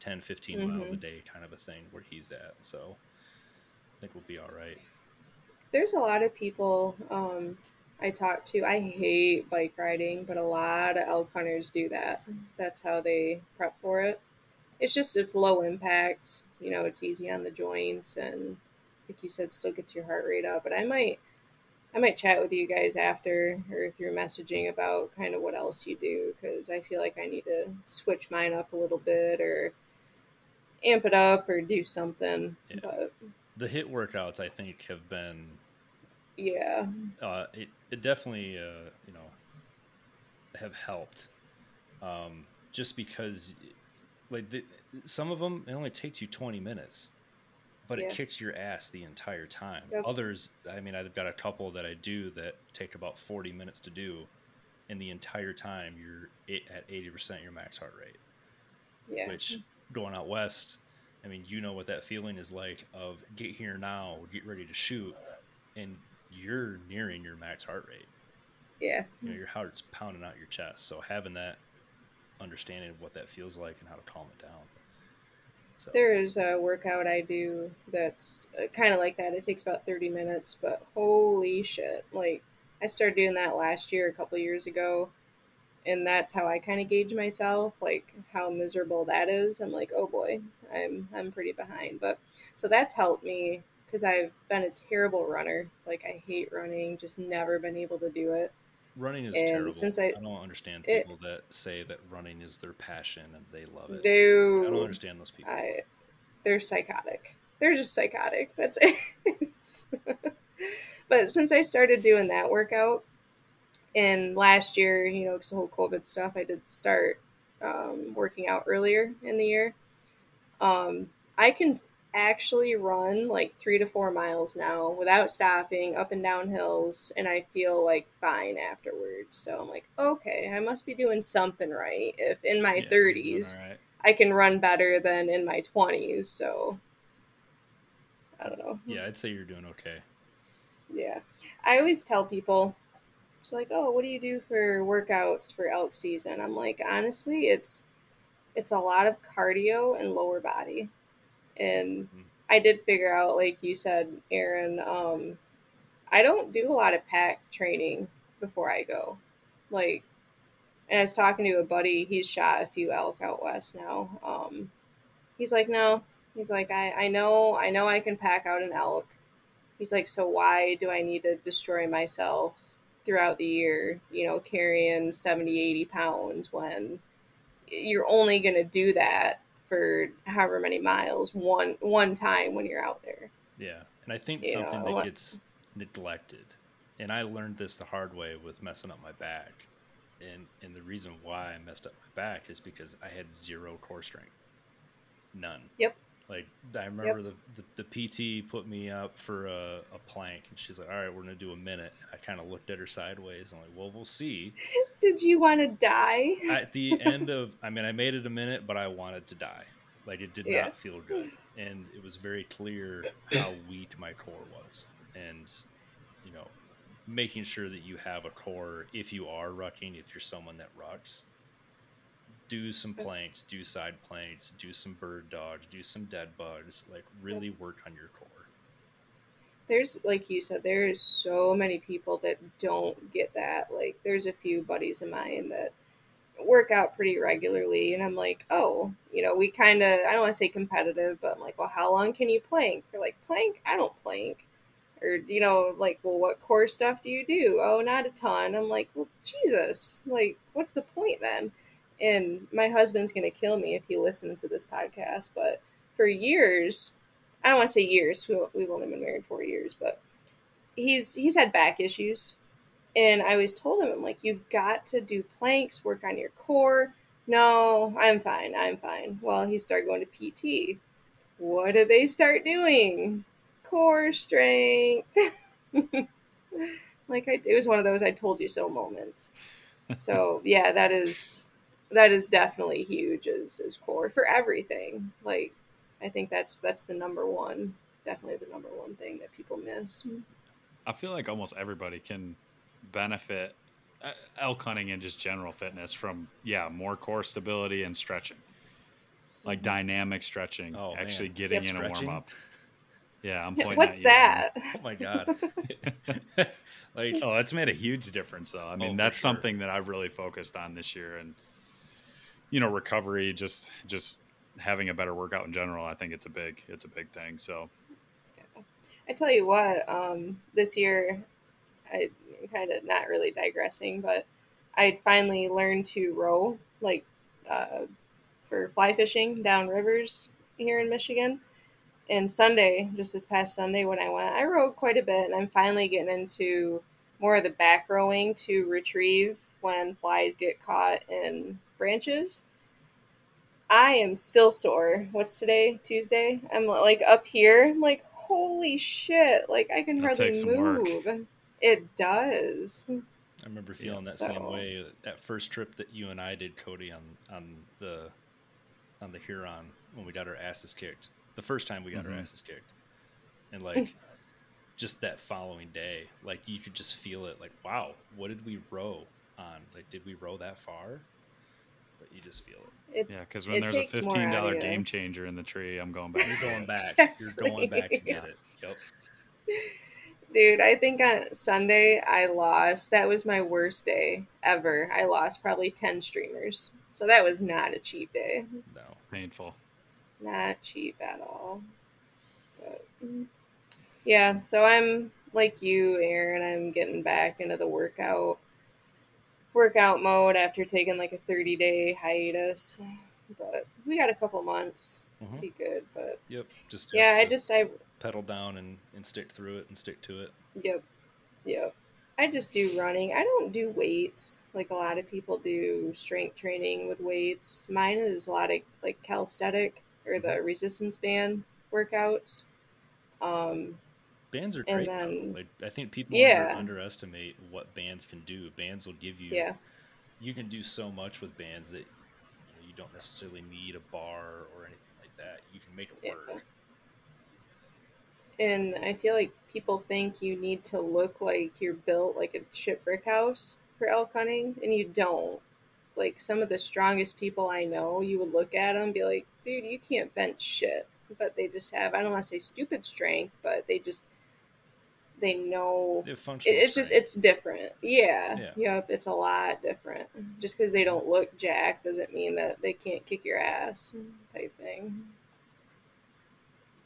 10, 15 mm-hmm. miles a day kind of a thing where he's at. So I think we'll be all right. There's a lot of people um, I talk to. I hate bike riding, but a lot of elk hunters do that. That's how they prep for it. It's just it's low impact. You know, it's easy on the joints, and like you said, still gets your heart rate up. But I might I might chat with you guys after or through messaging about kind of what else you do because I feel like I need to switch mine up a little bit or amp it up or do something. Yeah. But the HIIT workouts, I think, have been yeah, uh, it it definitely uh, you know have helped. Um, just because like the, some of them it only takes you 20 minutes but yeah. it kicks your ass the entire time. Yep. Others, I mean, I've got a couple that I do that take about 40 minutes to do, and the entire time you're at 80% your max heart rate. Yeah. Which going out west, I mean, you know what that feeling is like of get here now, get ready to shoot, and you're nearing your max heart rate. Yeah. You know, your heart's pounding out your chest. So having that understanding of what that feels like and how to calm it down. So. There's a workout I do that's uh, kind of like that. It takes about 30 minutes, but holy shit. Like, I started doing that last year, a couple years ago, and that's how I kind of gauge myself, like how miserable that is. I'm like, oh boy, I'm I'm pretty behind. But so that's helped me because I've been a terrible runner. Like I hate running, just never been able to do it. Running is and terrible. Since I, I don't understand people it, that say that running is their passion and they love it. No, I don't understand those people. I, they're psychotic. They're just psychotic. That's it. but since I started doing that workout, and last year, you know, because the whole COVID stuff, I did start um, working out earlier in the year. Um, I can actually run like three to four miles now without stopping up and down hills and i feel like fine afterwards. So i'm like okay i must be doing something right. If in my yeah, 30s right. i can run better than in my 20s so i don't know. Yeah i'd say you're doing okay. Yeah. I always tell people it's like oh what do you do for workouts for elk season? I'm like honestly it's it's a lot of cardio and lower body and I did figure out, like you said, Aaron, um, I don't do a lot of pack training before I go. Like, and I was talking to a buddy, he's shot a few elk out west now. Um, he's like, no, he's like, I, I know, I know I can pack out an elk. He's like, so why do I need to destroy myself throughout the year, you know, carrying 70, 80 pounds when you're only going to do that for however many miles one one time when you're out there. Yeah. And I think you something know, that gets neglected. And I learned this the hard way with messing up my back. And and the reason why I messed up my back is because I had zero core strength. None. Yep. Like I remember yep. the, the, the PT put me up for a, a, plank, and she's like, "All right, we're gonna do a minute." I kind of looked at her sideways. I'm like, "Well, we'll see." Did you want to die? at the end of, I mean, I made it a minute, but I wanted to die. Like it did yeah. not feel good, and it was very clear how weak my core was, and you know, making sure that you have a core if you are rucking, if you're someone that rucks, do some planks, do side planks, do some bird dogs, do some dead bugs, like really work on your core. There's like you said, there's so many people that don't get that. Like there's a few buddies of mine that work out pretty regularly and I'm like, "Oh, you know, we kind of I don't want to say competitive, but I'm like, "Well, how long can you plank?" They're like, "Plank? I don't plank." Or you know, like, "Well, what core stuff do you do?" "Oh, not a ton." I'm like, "Well, Jesus. Like, what's the point then?" And my husband's going to kill me if he listens to this podcast, but for years, I don't want to say years, we've only been married four years, but he's he's had back issues. And I always told him, I'm like, you've got to do planks, work on your core. No, I'm fine. I'm fine. Well, he started going to PT. What did they start doing? Core strength. like I, it was one of those I told you so moments. So yeah, that is that is definitely huge as, as core for everything. Like, I think that's that's the number one, definitely the number one thing that people miss. I feel like almost everybody can benefit uh, elk hunting and just general fitness from yeah more core stability and stretching, like mm-hmm. dynamic stretching, oh, actually man. getting yeah, in stretching? a warm up. Yeah, I'm pointing. What's that? Oh my god! like, oh, it's made a huge difference, though. I mean, oh, that's sure. something that I've really focused on this year, and you know recovery just just having a better workout in general i think it's a big it's a big thing so. I tell you what um, this year i kind of not really digressing but i finally learned to row like uh, for fly fishing down rivers here in michigan. And sunday just this past sunday when i went i rowed quite a bit and i'm finally getting into more of the back rowing to retrieve when flies get caught in branches. I am still sore. What's today? Tuesday? I'm like up here. I'm like, holy shit. Like I can that hardly move. Work. It does. I remember feeling yeah, that so. same way that first trip that you and I did, Cody, on on the on the Huron when we got our asses kicked. The first time we got mm-hmm. our asses kicked, and like just that following day, like you could just feel it. Like, wow, what did we row on? Like, did we row that far? But you just feel it. it yeah, because when there's a fifteen dollar game changer in the tree, I'm going back. You're going back. exactly. You're going back to get it. Yep. Dude, I think on Sunday I lost. That was my worst day ever. I lost probably ten streamers. So that was not a cheap day. No, painful. Not cheap at all. But yeah, so I'm like you, Aaron. I'm getting back into the workout workout mode after taking like a 30 day hiatus. But we got a couple months. Mm-hmm. Be good, but yep, just yeah. I just I pedal down and and stick through it and stick to it. Yep, yep. I just do running. I don't do weights like a lot of people do strength training with weights. Mine is a lot of like calisthenic or the mm-hmm. resistance band workouts. Um, bands are great. Then, like I think people yeah. under, underestimate what bands can do. Bands will give you yeah. You can do so much with bands that you, know, you don't necessarily need a bar or anything like that. You can make it work. And I feel like people think you need to look like you're built like a shit brick house for elk hunting, and you don't. Like some of the strongest people I know, you would look at them and be like, dude, you can't bench shit. but they just have I don't want to say stupid strength, but they just they know They have functional it- it's just it's different. Yeah. Yeah. Yep. It's a lot different. Just because they don't look jacked doesn't mean that they can't kick your ass type thing.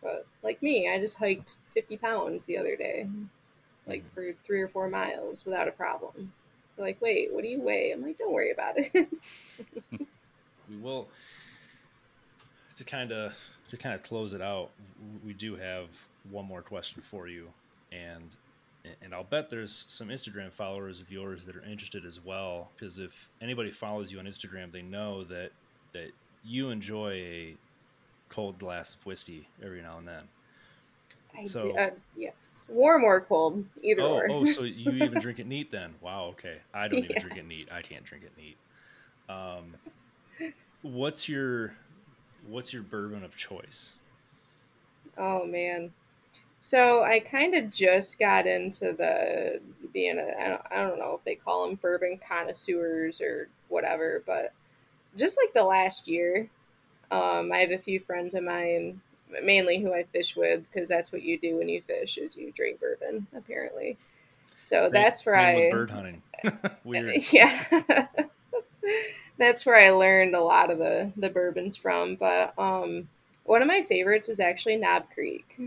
But like me, I just hiked fifty pounds the other day, like Mhm. for three or four miles without a problem. They're like, wait, what do you weigh? I'm like, don't worry about it. we will to kind of to kind of close it out we do have one more question for you and and i'll bet there's some instagram followers of yours that are interested as well because if anybody follows you on instagram they know that that you enjoy a cold glass of whiskey every now and then. I So- do, uh, yes, warm or cold, either oh, or. oh so you even drink it neat then? Wow okay. I don't even drink it neat. I can't drink it neat. Um what's your what's your bourbon of choice? Oh man. So I kind of just got into the being a I don't, I don't know if they call them bourbon connoisseurs or whatever, but just like the last year, um, I have a few friends of mine, mainly who I fish with, because that's what you do when you fish is you drink bourbon apparently. So Same- that's where I bird hunting. Weird. yeah that's where i learned a lot of the the bourbons from but um one of my favorites is actually knob creek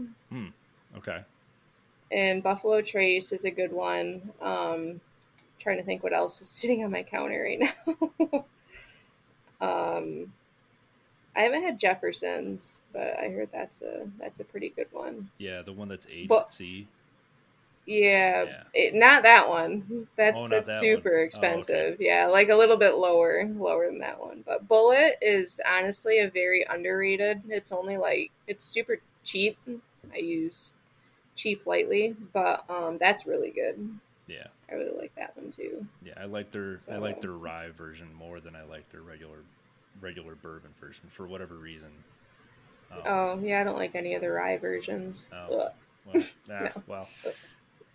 Okay. and buffalo trace is a good one um trying to think what else is sitting on my counter right now um i haven't had jefferson's but i heard that's a that's a pretty good one Yeah, the one that's aged But- at sea. Yeah, Yeah. It, not that one. That's Oh, that's that super one. Oh, okay. expensive. Yeah, like a little bit lower, lower than that one. But Bulleit is honestly a very underrated. It's only like it's super cheap. I use cheap lightly, but um, that's really good. Yeah. I really like that one too. Yeah, I like their I like their rye version more than I like their regular regular bourbon version for whatever reason. Um, Oh yeah, I don't like any of the rye versions. Oh. Well, ah, No. well.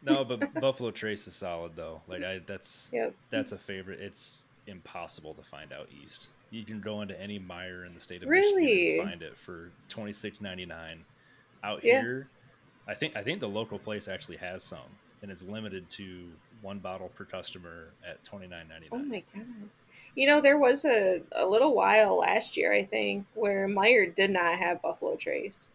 No, but Buffalo Trace is solid though. Like I that's Yep. that's a favorite. It's impossible to find out east. You can go into any Meijer in the state of Really? Michigan and find it for twenty six ninety nine. Out Yeah. here, I think I think the local place actually has some, and it's limited to one bottle per customer at twenty nine ninety Oh nine. my god. You know, there was a, a little while last year, I think, where Meijer did not have Buffalo Trace.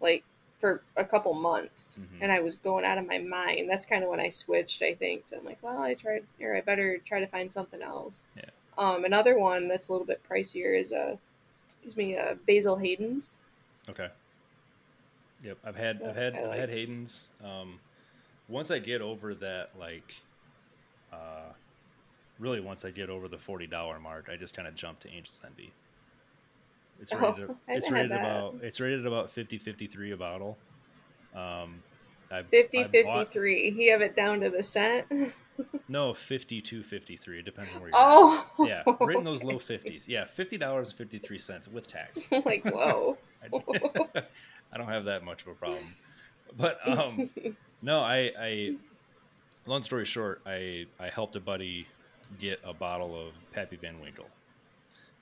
Like for a couple months. Mhm. And I was going out of my mind. That's kind of when I switched, I think. To, I'm like, well, I tried or I better try to find something else. Yeah. Um, another one that's a little bit pricier is uh excuse me, uh Basil Hayden's. Okay. Yep, I've had I've had I I've had Hayden's. Um, once I get over that, like, uh, really once I get over the forty dollar mark, I just kind of jump to Angel's Envy. It's Oh, rated. I it's rated about it's rated about 50 53 a bottle. Um, I've, 50 I bought- 53. You have it down to the cent. no, 52 53. It depends on where you're. oh. at. Yeah, right in those low fifties. Yeah, fifty dollars and fifty three cents with tax. like, whoa. I, I don't have that much of a problem. But um, no, I, I. Long story short, I I helped a buddy get a bottle of Pappy Van Winkle,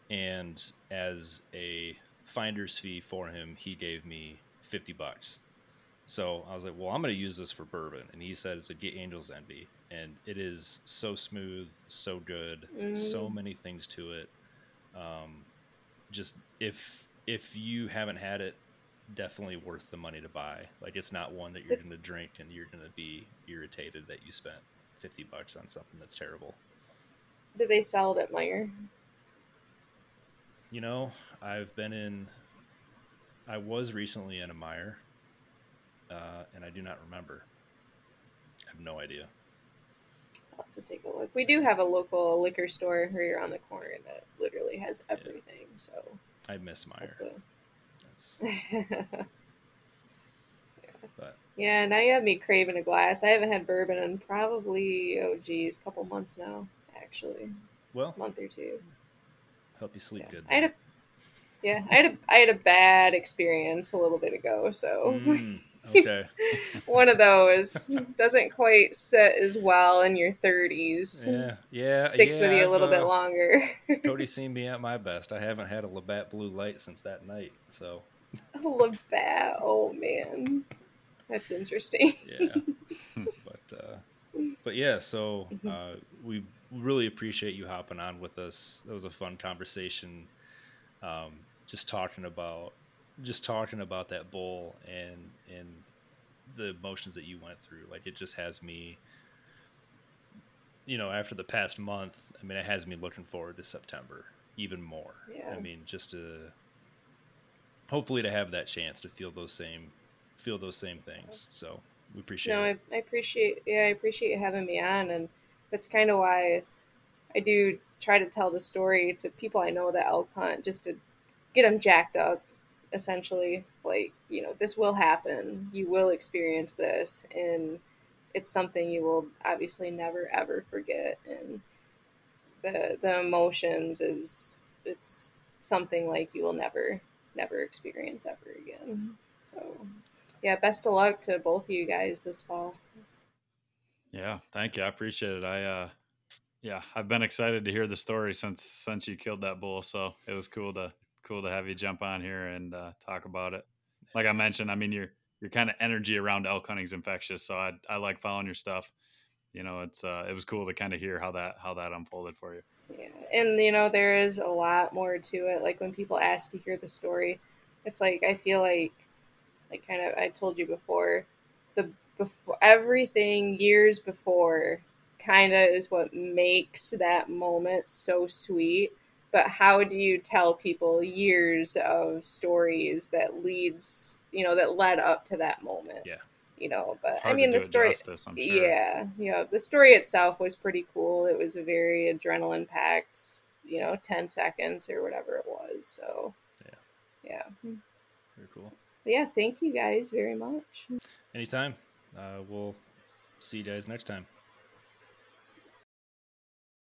and as a finder's fee for him, he gave me fifty bucks. So I was like, "Well, I'm going to use this for bourbon," and he said it's a Get Angels Envy, and it is so smooth, so good, so Mm. many things to it. Um, just if if you haven't had it, definitely worth the money to buy. Like it's not one that you're going to drink and you're going to be irritated that you spent fifty bucks on something that's terrible. Do they sell it at Meijer? You know, I've been in. I was recently in a Meijer, uh, and I do not remember. I have no idea. Have to take a look. We do have a local liquor store here around the corner that literally has everything. So I miss Meijer. that's a. That's but yeah, now you have me craving a glass. I haven't had bourbon in probably oh geez, a couple months now. Actually, well, month or two. help you sleep Yeah. good. I had a yeah, I had a I had a bad experience a little bit ago. So Mm, okay. one of those doesn't quite sit as well in your thirties. Yeah, yeah. Sticks with you a little I've, bit uh, longer. Cody's seen me at my best. I haven't had a Labatt Blue Light since that night, so Labatt. Oh man, that's interesting. yeah, but uh, but yeah. So mm-hmm. uh, we really appreciate you hopping on with us. That was a fun conversation. Um, just talking about just talking about that bowl and and the emotions that you went through. Like it just has me you know, after the past month, I mean, it has me looking forward to September even more. Yeah. I mean, just to hopefully to have that chance to feel those same feel those same things. So we appreciate. No, it. I, I appreciate. Yeah, I appreciate you having me on, and that's kind of why I do try to tell the story to people I know that elk hunt, just to get them jacked up. Essentially, like you know, this will happen. You will experience this, and it's something you will obviously never ever forget. And the the emotions is it's something like you will never never experience ever again. So yeah, best of luck to both of you guys this fall. Yeah, thank you. I appreciate it. I uh yeah, I've been excited to hear the story since since you killed that bull. So it was cool to cool to have you jump on here and uh, talk about it. Like I mentioned, I mean your your kind of energy around elk hunting is infectious. So I I like following your stuff. You know, it's uh, it was cool to kind of hear how that how that unfolded for you. Yeah, and you know there is a lot more to it. Like when people ask to hear the story, it's like I feel like like kind of I told you before, the before everything years before kind of is what makes that moment so sweet but how do you tell people years of stories that leads you know that led up to that moment? Yeah. You know but Hard i mean the story justice, sure. yeah yeah the story itself was pretty cool. It was a very adrenaline packed you know 10 seconds or whatever it was so. Yeah. Yeah. Very cool. Yeah thank you guys very much. Anytime. Uh, we'll see you guys next time